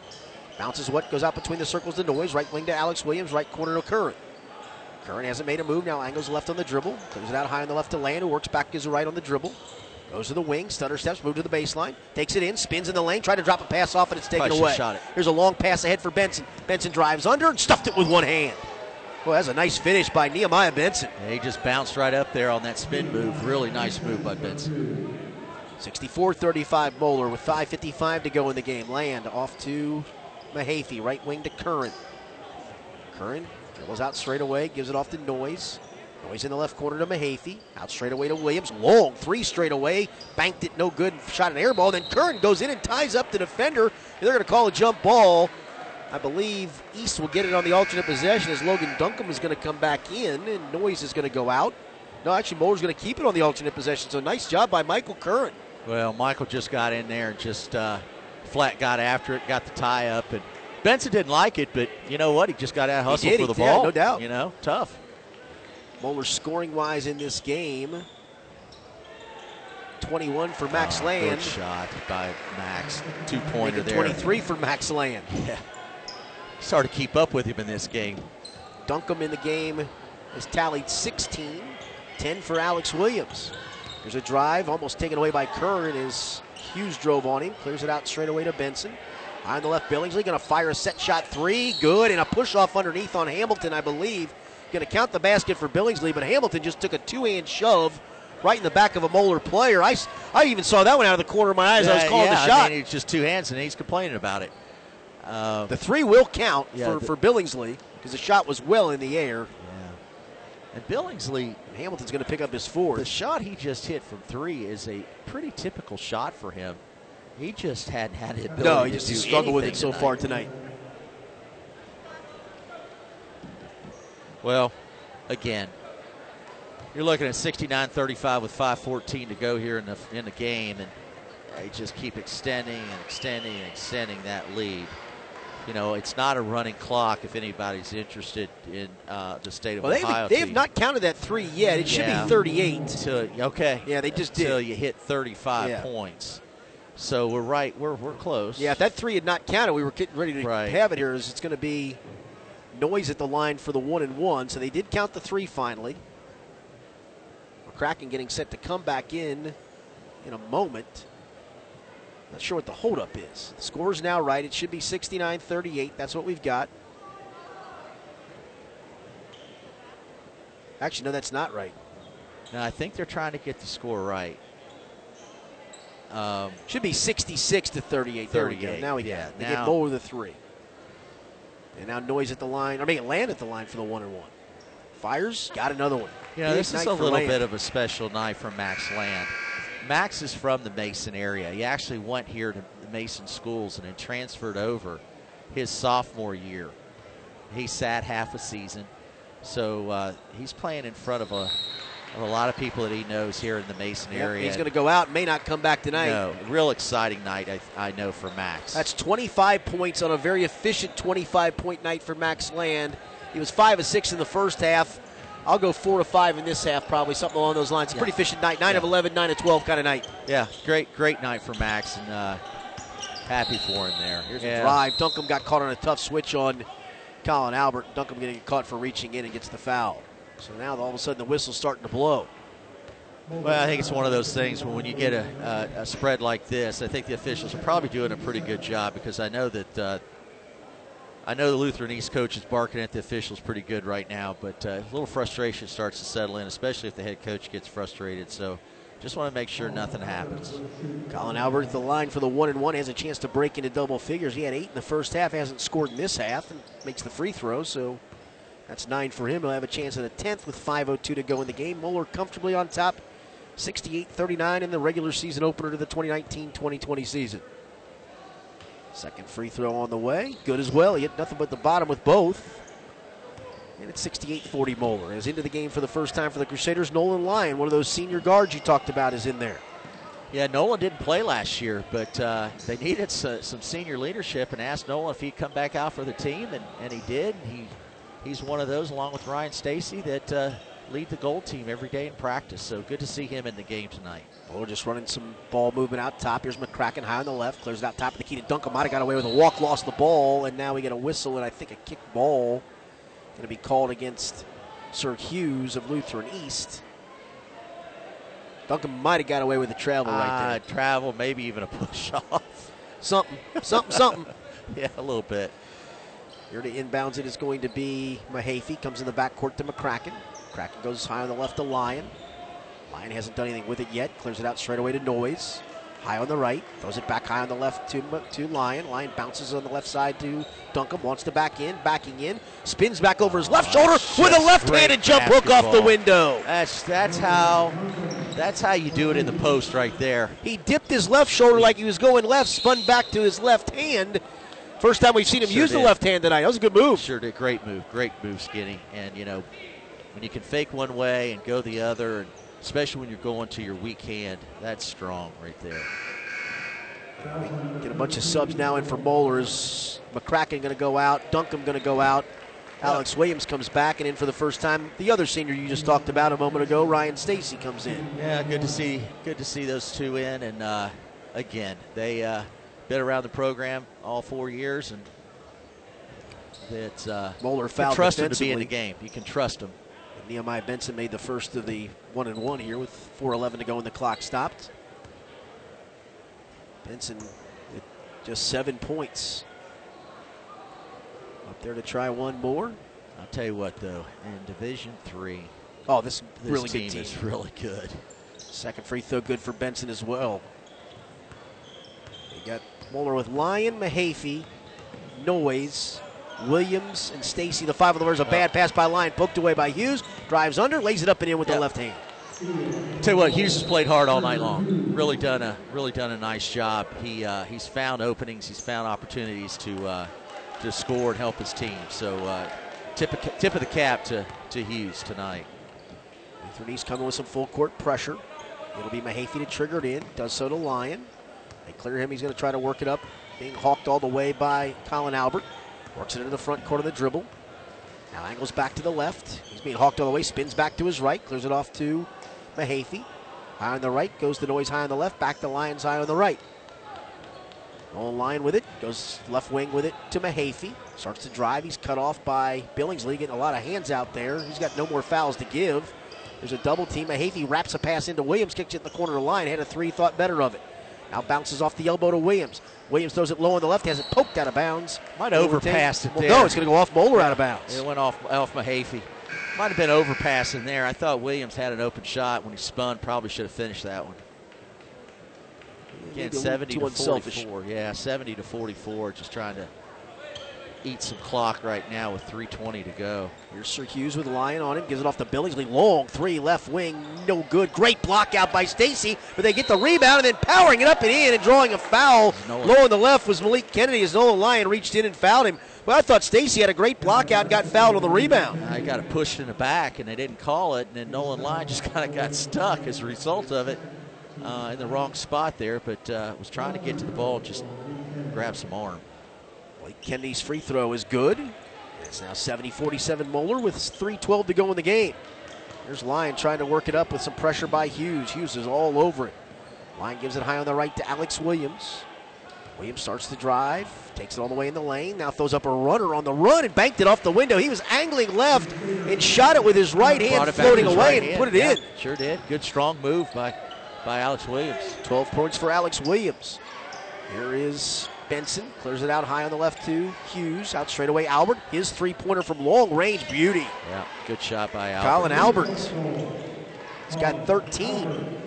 Bounces what goes out between the circles to Noyes. Right wing to Alex Williams. Right corner to Curran. Curran hasn't made a move. Now angles left on the dribble. Clears it out high on the left to Land, who works back to his right on the dribble. Goes to the wing, stutter steps, move to the baseline, takes it in, spins in the lane, try to drop a pass off, and it's taken Probably away. shot it. Here's a long pass ahead for Benson. Benson drives under and stuffed it with one hand. Well, that's a nice finish by Nehemiah Benson. Yeah, he just bounced right up there on that spin move. Really nice move by Benson. 64-35 Moeller with 5.55 to go in the game. Land off to Mahaffey, right wing to Curran. Curran dribbles out straight away, gives it off to Noyes. Noyes in the left corner to Mahaffey. Out straight away to Williams. Long three straight away. Banked it no good. Shot an air ball. Then Curran goes in and ties up the defender. They're going to call a jump ball. I believe East will get it on the alternate possession as Logan Duncombe is going to come back in and Noyes is going to go out. No, actually, Moeller's going to keep it on the alternate possession. So nice job by Michael Curran. Well, Michael just got in there and just uh, flat got after it, got the tie up, and Benson didn't like it, but you know what? He just got out hustle for the did, ball. no doubt. You know, tough. Moeller scoring wise in this game. 21 for Max Oh, Land. Good shot by Max. Two pointer there. 23 for Max Land. Yeah. It's hard to keep up with him in this game. Duncombe in the game has tallied 16. 10 for Alex Williams. There's a drive, almost taken away by Curran as Hughes drove on him. Clears it out straight away to Benson. On the left, Billingsley going to fire a set shot three. Good. And a push off underneath on Hamilton, I believe. Going to count the basket for Billingsley, but Hamilton just took a two hand shove right in the back of a Moeller player. I, I even saw that one out of the corner of my eyes. I was calling yeah, the shot. I mean, it's just two hands, and he's complaining about it. Uh, the three will count Yeah, for, the- for Billingsley because the shot was well in the air. yeah. And Billingsley, Hamilton's going to pick up his the shot he just hit from three is a pretty typical shot for him. He just hadn't had the ability No, he just struggled with it so tonight. far tonight. Well, again, you're looking at 69-35 with 5:14 to go here in the in the game, and they just keep extending and extending and extending that lead. You know, it's not a running clock if anybody's interested in uh, the state of Well, they, Ohio. they have not counted that three yet. It should Yeah. be 38. Until, okay. Yeah, they just Until did. you hit 35 Yeah. points. So we're right. We're we're close. Yeah, if that three had not counted, we were getting ready to Right. have it here. Is it's going to be Noyes at the line for the one and one. So they did count the three finally. McCracken getting set to come back in in a moment. Not sure what the holdup is. The score's now right. It should be 69 38. That's what we've got. Actually, no, that's not right. Now I think they're trying to get the score right. Um, Should be 66 to 38. There we go. Now we yeah, got it. They now- get lower the three. And now Noyes at the line. I mean, Land at the line for the one and one. Fires, got another one. Big this is a little Land. bit of a special night for Max Land. Max is from the Mason area. He actually went here to the Mason schools and then transferred over his sophomore year. He sat half a season, so uh, he's playing in front of a, a lot of people that he knows here in the Mason Yep, area. he's going to go out, may not come back tonight. No, real exciting night, I, I know, for Max. That's 25 points on a very efficient 25 point night for Max Land. He was 5 of 6 in the first half. I'll go 4 of 5 in this half, probably something along those lines. Pretty efficient night. 9 of 11, 9 of 12 kind of night. yeah, great, great night for Max, and uh, happy for him there. Here's yeah. a drive. Duncombe got caught on a tough switch on Colin Albert. Duncombe getting caught for reaching in and gets the foul. So now all of a sudden the whistle's starting to blow. Well, I think it's one of those things when, you get a, a, a spread like this, I think the officials are probably doing a pretty good job because I know that uh, I know the Lutheran East coach is barking at the officials pretty good right now, but uh, a little frustration starts to settle in, especially if the head coach gets frustrated. So just want to make sure nothing happens. Colin Albert at the line for the one and one has a chance to break into double figures. He had eight in the first half, hasn't scored in this half, and makes the free throw. So that's nine for him. He'll have a chance at a tenth with 5:02 to go in the game. Moeller comfortably on top, 68-39 in the regular season opener to the 2019-2020 season. Second free throw on the way, good as well. He hit nothing but the bottom with both. And it's 68-40 Moeller. Is into the game for the first time for the Crusaders. Nolan Lyon, one of those senior guards you talked about, is in there. Yeah, Nolan didn't play last year, but uh, they needed s- some senior leadership and asked Nolan if he'd come back out for the team, and, and he did. He he's one of those, along with Ryan Stacy, that uh, lead the gold team every day in practice. So good to see him in the game tonight. Moeller just running some ball movement out top. Here's McCracken high on the left, clears it out top of the key to Duncombe. Might have got away with a walk, lost the ball, and now we get a whistle and I think a kick ball going to be called against Sir Hughes of Lutheran East. Duncombe might have got away with a travel right Uh, there. travel, maybe even a push off. Something, something, something. yeah, a little bit. Here to inbounds it is going to be Mahaffey. Comes in the backcourt to McCracken. McCracken goes high on the left to Lyon. Lyon hasn't done anything with it yet. Clears it out straight away to Noyes. High on the right. Throws it back high on the left to, to Lyon. Lyon bounces on the left side to Duncombe. Wants to back in. Backing in. Spins back over his left shoulder with a left-handed jump hook off the window. That's that's how that's how you do it in the post right there. He dipped his left shoulder like he was going left, spun back to his left hand. First time we've seen him Sure use the left hand tonight. That was a good move. Sure did. Great move. Great move, Skinny. And, you know, when you can fake one way and go the other, and especially when you're going to your weak hand, that's strong right there. Get a bunch of subs now in for Moellers. McCracken going to go out. Duncombe going to go out. Alex Williams comes back and in for the first time. The other senior you just talked about a moment ago, Ryan Stacy, comes in. Yeah, good to see good to see those two in. And uh, again, they uh, been around the program all four years, and that uh, Moeller fouled trust them to be in the game. You can trust them. Nehemiah Benson made the first of the one and one here with 4:11 to go and the clock stopped. Benson with just seven points. Up there to try one more. I'll tell you what, though, in Division Three, Oh, this, this really team, good team. is really good. Second free throw good for Benson as well. Moeller with Lyon, Mahaffey, Noyes, Williams, and Stacy. The five of them. There's a bad pass by Lyon, poked away by Hughes. Drives under, lays it up and in with Yeah. the left hand. Tell you what, Hughes has played hard all night long. Really done a really done a nice job. He uh, he's found openings. He's found opportunities to uh, to score and help his team. So uh, tip of, tip of the cap to to Hughes tonight. Lutheran East coming with some full court pressure. It'll be Mahaffey to trigger it in. Does so to Lyon. They clear him. He's going to try to work it up. Being hawked all the way by Colin Albert. Works it into the front court of the dribble. Now angles back to the left. He's being hawked all the way. Spins back to his right. Clears it off to Mahaffey. High on the right. Goes to Noyes high on the left. Back to Lyon high on the right. On line with it. Goes left wing with it to Mahaffey. Starts to drive. He's cut off by Billingsley. Getting a lot of hands out there. He's got no more fouls to give. There's a double team. Mahaffey wraps a pass into Williams. Kicks it in the corner of the line. Had a three. Thought better of it. Now bounces off the elbow to Williams. Williams throws it low on the left. Has it poked out of bounds. Might have overpassed it there. No, it's going to go off Moeller out of bounds. It went off off Mahaffey. Might have been overpassing there. I thought Williams had an open shot when he spun. Probably should have finished that one. Again, Maybe 70 to unselfish. 44. Yeah, 70 to 44. Just trying to eat some clock right now with 3:20 to go. Here's Sir Hughes with Lyon on him. Gives it off to Billingsley. Long three left wing. No good. Great block out by Stacy. But they get the rebound and then powering it up and in and drawing a foul. Nolan. Low on the left was Malik Kennedy as Nolan Lyon reached in and fouled him. But I thought Stacy had a great block out and got fouled on the rebound. I got it pushed in the back, and they didn't call it, and then Nolan Lyon just kind of got stuck as a result of it uh, in the wrong spot there, but uh, was trying to get to the ball, just grab some arm. Kennedy's free throw is good. It's now 70 47 Moeller with 3.12 to go in the game. There's Lyon trying to work it up with some pressure by Hughes. Hughes is all over it. Lyon gives it high on the right to Alex Williams. Williams starts the drive, takes it all the way in the lane, now throws up a runner on the run and banked it off the window. He was angling left and shot it with his right hand, floating away right and hand. put it Yeah, in. Sure did. Good strong move by by Alex Williams. 12 points for Alex Williams. Here is Benson. Clears it out high on the left to Hughes. Out straight away, Albert. His three pointer from long range. Beauty. Yeah, good shot by Albert. Colin Albert. He's got 13.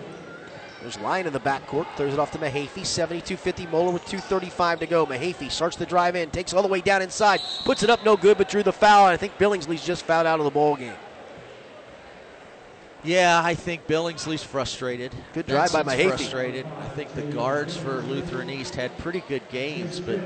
There's Lyon in the backcourt. Clears it off to Mahaffey. 72 50 Moeller with 2.35 to go. Mahaffey starts the drive in. Takes all the way down inside. Puts it up no good, but drew the foul. And I think Billingsley's just fouled out of the ball game. Yeah, I think Billingsley's frustrated. Good drive by Benson's Mahaffey. Frustrated. I think the guards for Lutheran East had pretty good games, but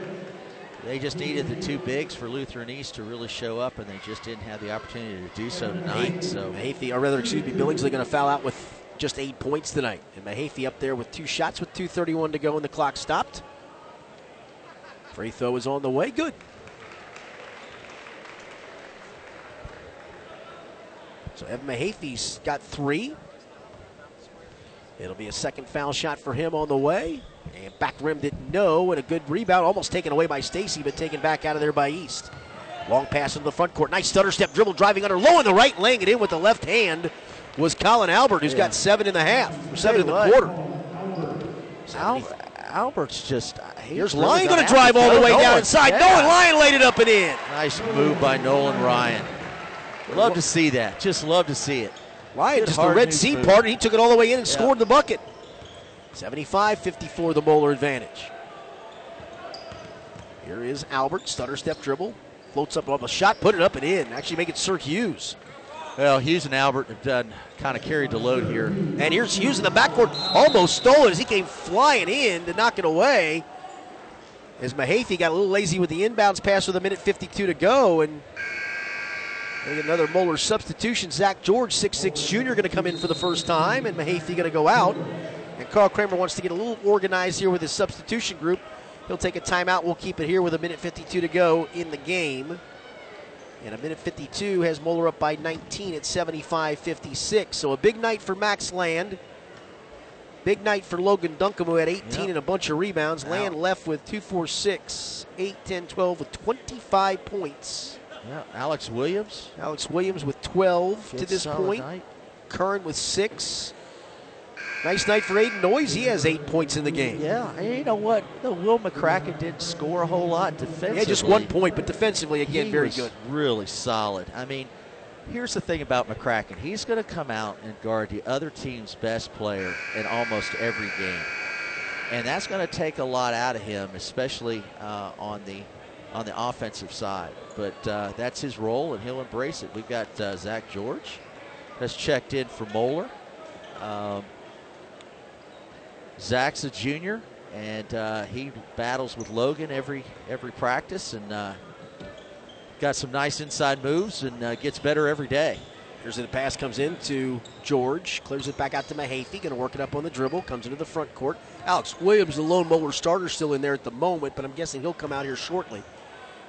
they just needed the two bigs for Lutheran East to really show up, and they just didn't have the opportunity to do so tonight. So Mahaffey, or rather, excuse me, Billingsley going to foul out with just eight points tonight. And Mahaffey up there with two shots with 2.31 to go, and the clock stopped. Free throw is on the way. Good. So Evan Mahaffey's got three. It'll be a second foul shot for him on the way. And back rim didn't know, and a good rebound, almost taken away by Stacy, but taken back out of there by East. Long pass into the front court. Nice stutter step dribble, driving under low on the right, laying it in with the left hand was Colin Albert, who's got seven in the half, seven in the you quarter. Al- Albert's just Here's really Lyon going to drive all the way down inside. yeah. Nolan Lyon laid it up and in. Nice move by Nolan Ryan. Love to see that. Just love to see it. Lyon Good just the Red Sea move. part, and he took it all the way in and Yeah. scored the bucket. 75 54, the Moeller advantage. Here is Albert, stutter step dribble, floats up on a shot, put it up and in. Actually, make it Sir Hughes. Well, Hughes and Albert have done kind of carried the load here. And here's Hughes in the backcourt, almost stole it as he came flying in to knock it away. As Mahaffey got a little lazy with the inbounds pass with a minute 52 to go, and another Moeller substitution. Zach George, 6'6 junior, going to come in for the first time, and Mahaffey going to go out. And Carl Kremer wants to get a little organized here with his substitution group. He'll take a timeout. We'll keep it here with a minute 52 to go in the game. And a minute 52 has Moeller up by 19 at 75 56. So a big night for Max Land. Big night for Logan Duncombe, who had 18 Yep. and a bunch of rebounds. Wow. Land left with 2, 4, 6, 8, 10, 12 with 25 points. Yeah, Alex Williams Alex Williams with 12 to this point. night. Curran with 6. Nice night for Aiden Noyes. He has 8 points in the game. Yeah, and you know what? The Will McCracken didn't score a whole lot defensively. Yeah, just one point, but defensively, again, He very good. Really solid. I mean, here's the thing about McCracken. He's going to come out and guard the other team's best player in almost every game, and that's going to take a lot out of him, especially uh, on the on the offensive side. But uh, that's his role, and he'll embrace it. We've got uh, Zach George has checked in for Moeller. Um, Zach's a junior, and uh, he battles with Logan every every practice, and uh, got some nice inside moves, and uh, gets better every day. Here's the pass comes in to George, clears it back out to Mahaffey, going to work it up on the dribble, comes into the front court. Alex Williams, the lone Moeller starter, still in there at the moment, but I'm guessing he'll come out here shortly.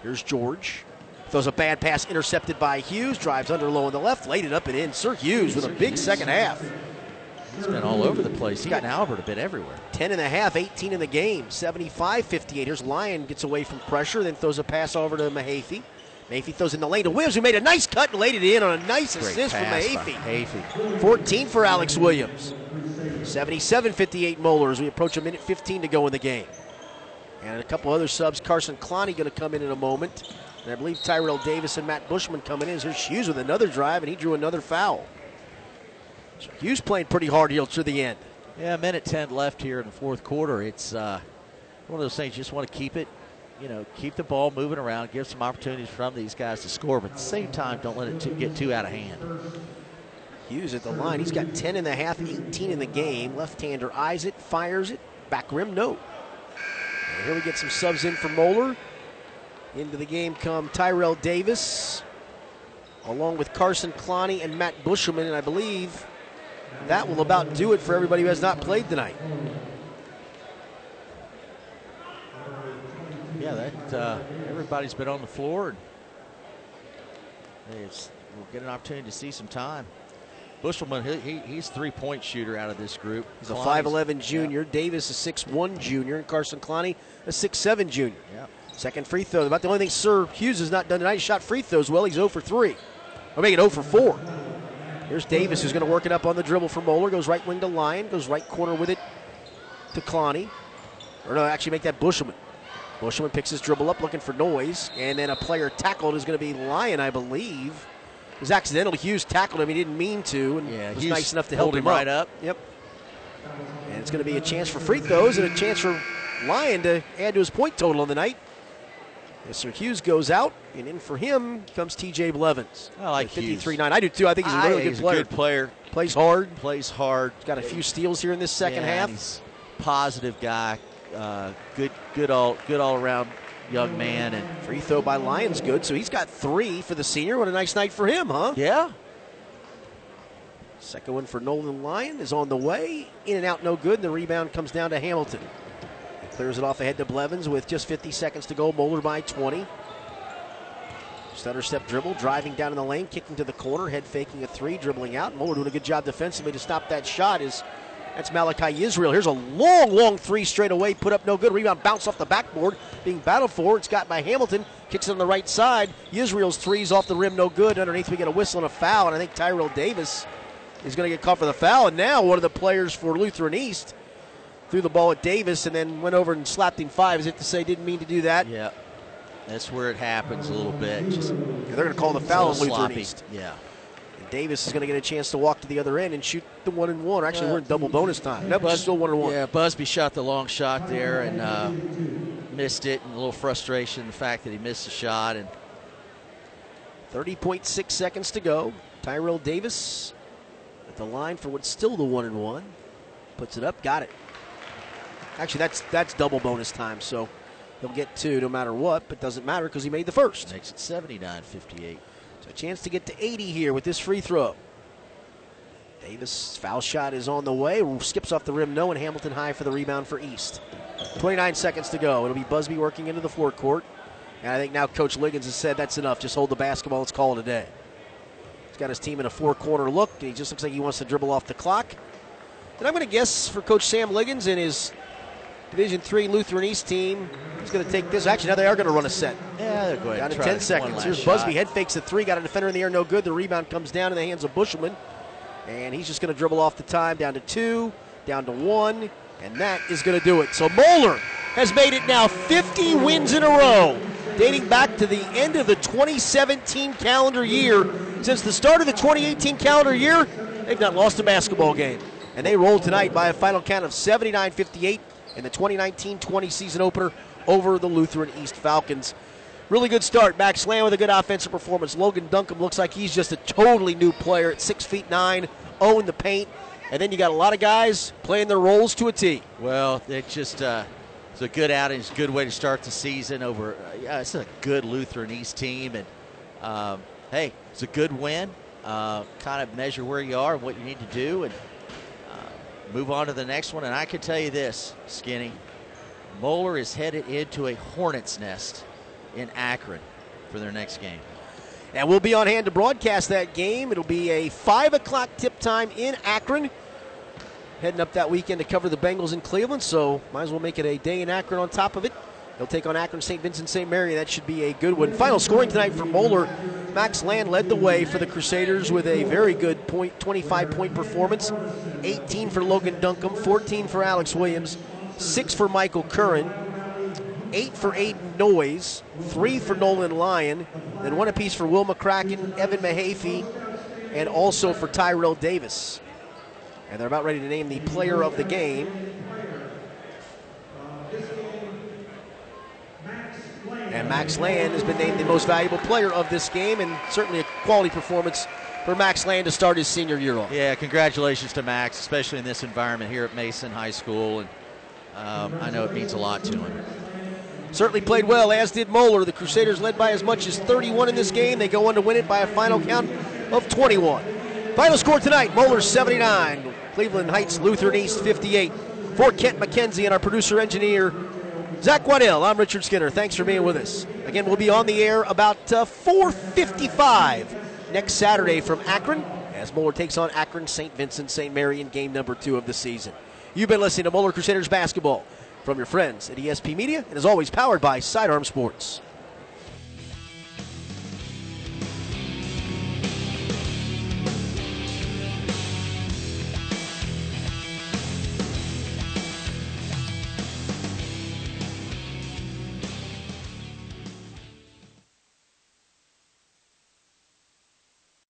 Here's George. Throws a bad pass intercepted by Hughes, drives under low on the left, laid it up and in. Sir Hughes with a big second half. He's been all over the place. He Got- Albert have been everywhere. 10 and a half, 18 in the game, 75 58. Here's Lyon, gets away from pressure, then throws a pass over to Mahaffey. Mahaffey throws in the lane to Williams, who made a nice cut and laid it in on a nice Great assist from Mahaffey. Mahaffey. 14 for Alex Williams. 77 58 Moeller as we approach a minute 15 to go in the game. And a couple other subs. Carson Clowney going to come in in a moment. And I believe Tyrell Davis and Matt Bushman coming in. Here's Hughes with another drive, and he drew another foul. So Hughes playing pretty hard here to the end. Yeah, a minute 10 left here in the fourth quarter. It's uh, one of those things you just want to keep it you know, keep the ball moving around, give some opportunities from these guys to score, but at the same time, don't let it too, get too out of hand. Hughes at the line. He's got 10 and a half, 18 in the game. Left-hander eyes it, fires it. Back rim, no. And here we get some subs in for Moeller. Into the game come Tyrell Davis, along with Carson Clowney and Matt Bushelman, and I believe that will about do it for everybody who has not played tonight. Yeah, that uh, everybody's been on the floor. And we'll get an opportunity to see some time. Bushelman, he, he, he's three-point shooter out of this group. He's a 5'11 junior. Davis a 6'1 junior. And Carson Clowney a 6'7 junior. Yeah. Second free throw. About the only thing Sir Hughes has not done tonight. He shot free throws well. He's 0 for 3. Or make it 0 for 4. Here's Davis who's going to work it up on the dribble for Moeller. Goes right wing to Lyon. Goes right corner with it to Clowney. Or no, actually make that Bushelman. Bushelman picks his dribble up looking for Noyes. And then a player tackled is going to be Lyon, I believe. It was accidental. Hughes tackled him. He didn't mean to. And Yeah, was Hughes nice enough to help him him right up. Yep. And it's going to be a chance for free throws and a chance for Lyon to add to his point total on the night. Mr. Hughes goes out, and in for him comes TJ Blevins. I like 53 9. I do too. I think he's a really think good he's player. a good player. Plays hard. Plays hard. He's got a few steals here in this second Yeah, half. He's positive guy. Uh, good, good all, good all around young man. And Free throw by Lyon's good, so he's got three for the senior. What a nice night for him, huh? yeah, Second one for Nolan Lyon is on the way. In and out, no good. And the rebound comes down to Hamilton. He clears it off ahead to Blevins with just 50 seconds to go. Moeller by 20. Stutter step dribble, driving down in the lane, kicking to the corner, head faking a three, dribbling out. Moeller doing a good job defensively to stop that shot. Is that's Malachi Israel. Here's a long, long three straight away, put up no good. Rebound bounce off the backboard, being battled for. It's got by Hamilton, kicks it on the right side. Israel's threes off the rim, no good. Underneath, we get a whistle and a foul, and I think Tyrell Davis is going to get caught for the foul. And now one of the players for Lutheran East threw the ball at Davis and then went over and slapped him five. Is it to say didn't mean to do that? yeah. That's where it happens a little bit. Just They're going to call the foul on Lutheran sloppy. East. Yeah. Davis is going to get a chance to walk to the other end and shoot the one and one. Actually, we're in double bonus time. No, but Bus- still one and one. Yeah, Busby shot the long shot there and uh, missed it. And a little frustration, the fact that he missed the shot. And 30.6 seconds to go. Tyrell Davis at the line for what's still the one and one. Puts it up, got it. Actually, that's that's double bonus time, so he'll get two no matter what, but doesn't matter because he made the first. makes it 79 58. So a chance to get to 80 here with this free throw. Davis foul shot is on the way, skips off the rim, no, and Hamilton high for the rebound for East. 29 seconds to go. It'll be Busby working into the forecourt. And I think now Coach Liggins has said that's enough. Just hold the basketball. Let's call it a day. He's got his team in a four corner look. He just looks like he wants to dribble off the clock. And I'm going to guess for Coach Sam Liggins and his Division Three Lutheran East team, he's going to take this. Actually, now they are going to run a set. Yeah, they're going Down to to 10 seconds. last Here's shot. Busby. Head fakes the three. Got a defender in the air. No good. The rebound comes down in the hands of Bushelman. And he's just going to dribble off the time. Down to two. Down to one. And that is going to do it. So Moeller has made it now 50 wins in a row. Dating back to the end of the 2017 calendar year. Since the start of the 2018 calendar year, they've not lost a basketball game. And they rolled tonight by a final count of 79 58 in the 2019 20 season opener over the Lutheran East Falcons. Really good start. Max Lamb with a good offensive performance. Logan Duncombe looks like he's just a totally new player at six feet nine, own the paint. And then you got a lot of guys playing their roles to a T. Well, it just uh, it's a good outing. It's a good way to start the season. Over, uh, yeah, it's a good Lutheran East team, and um, hey, it's a good win. Uh, kind of measure where you are and what you need to do, and move on to the next one. And I can tell you this, Skinny, Moeller is headed into a hornet's nest in Akron for their next game. And we'll be on hand to broadcast that game. It'll be a 5 o'clock tip time in Akron. Heading up that weekend to cover the Bengals in Cleveland, so might as well make it a day in Akron on top of it. They'll take on Akron St. Vincent St. Mary. That should be a good one. Final scoring tonight for Moeller. Max Land led the way for the Crusaders with a very good point, 25 point performance. 18 for Logan Duncombe, 14 for Alex Williams, 6 for Michael Curran, eight for Aiden Noyes, three for Nolan Lyon, then one apiece for Will McCracken, Evan Mahaffey, and also for Tyrell Davis. And they're about ready to name the player of the game. And Max Land has been named the most valuable player of this game, and certainly a quality performance for Max Land to start his senior year off. Yeah, congratulations to Max, especially in this environment here at Mason High School, and um, I know it means a lot to him. Certainly played well, as did Moeller. The Crusaders led by as much as 31 in this game. They go on to win it by a final count of 21. Final score tonight Moeller 79, Cleveland Heights Lutheran East 58. For Kent McKenzie and our producer engineer, Zach Waddell, I'm Richard Skinner. Thanks for being with us. Again, we'll be on the air about uh, 4.55 next Saturday from Akron as Moeller takes on Akron St. Vincent St. Mary in game number two of the season. You've been listening to Moeller Crusaders basketball from your friends at ESP Media, and as always, powered by Sidearm Sports.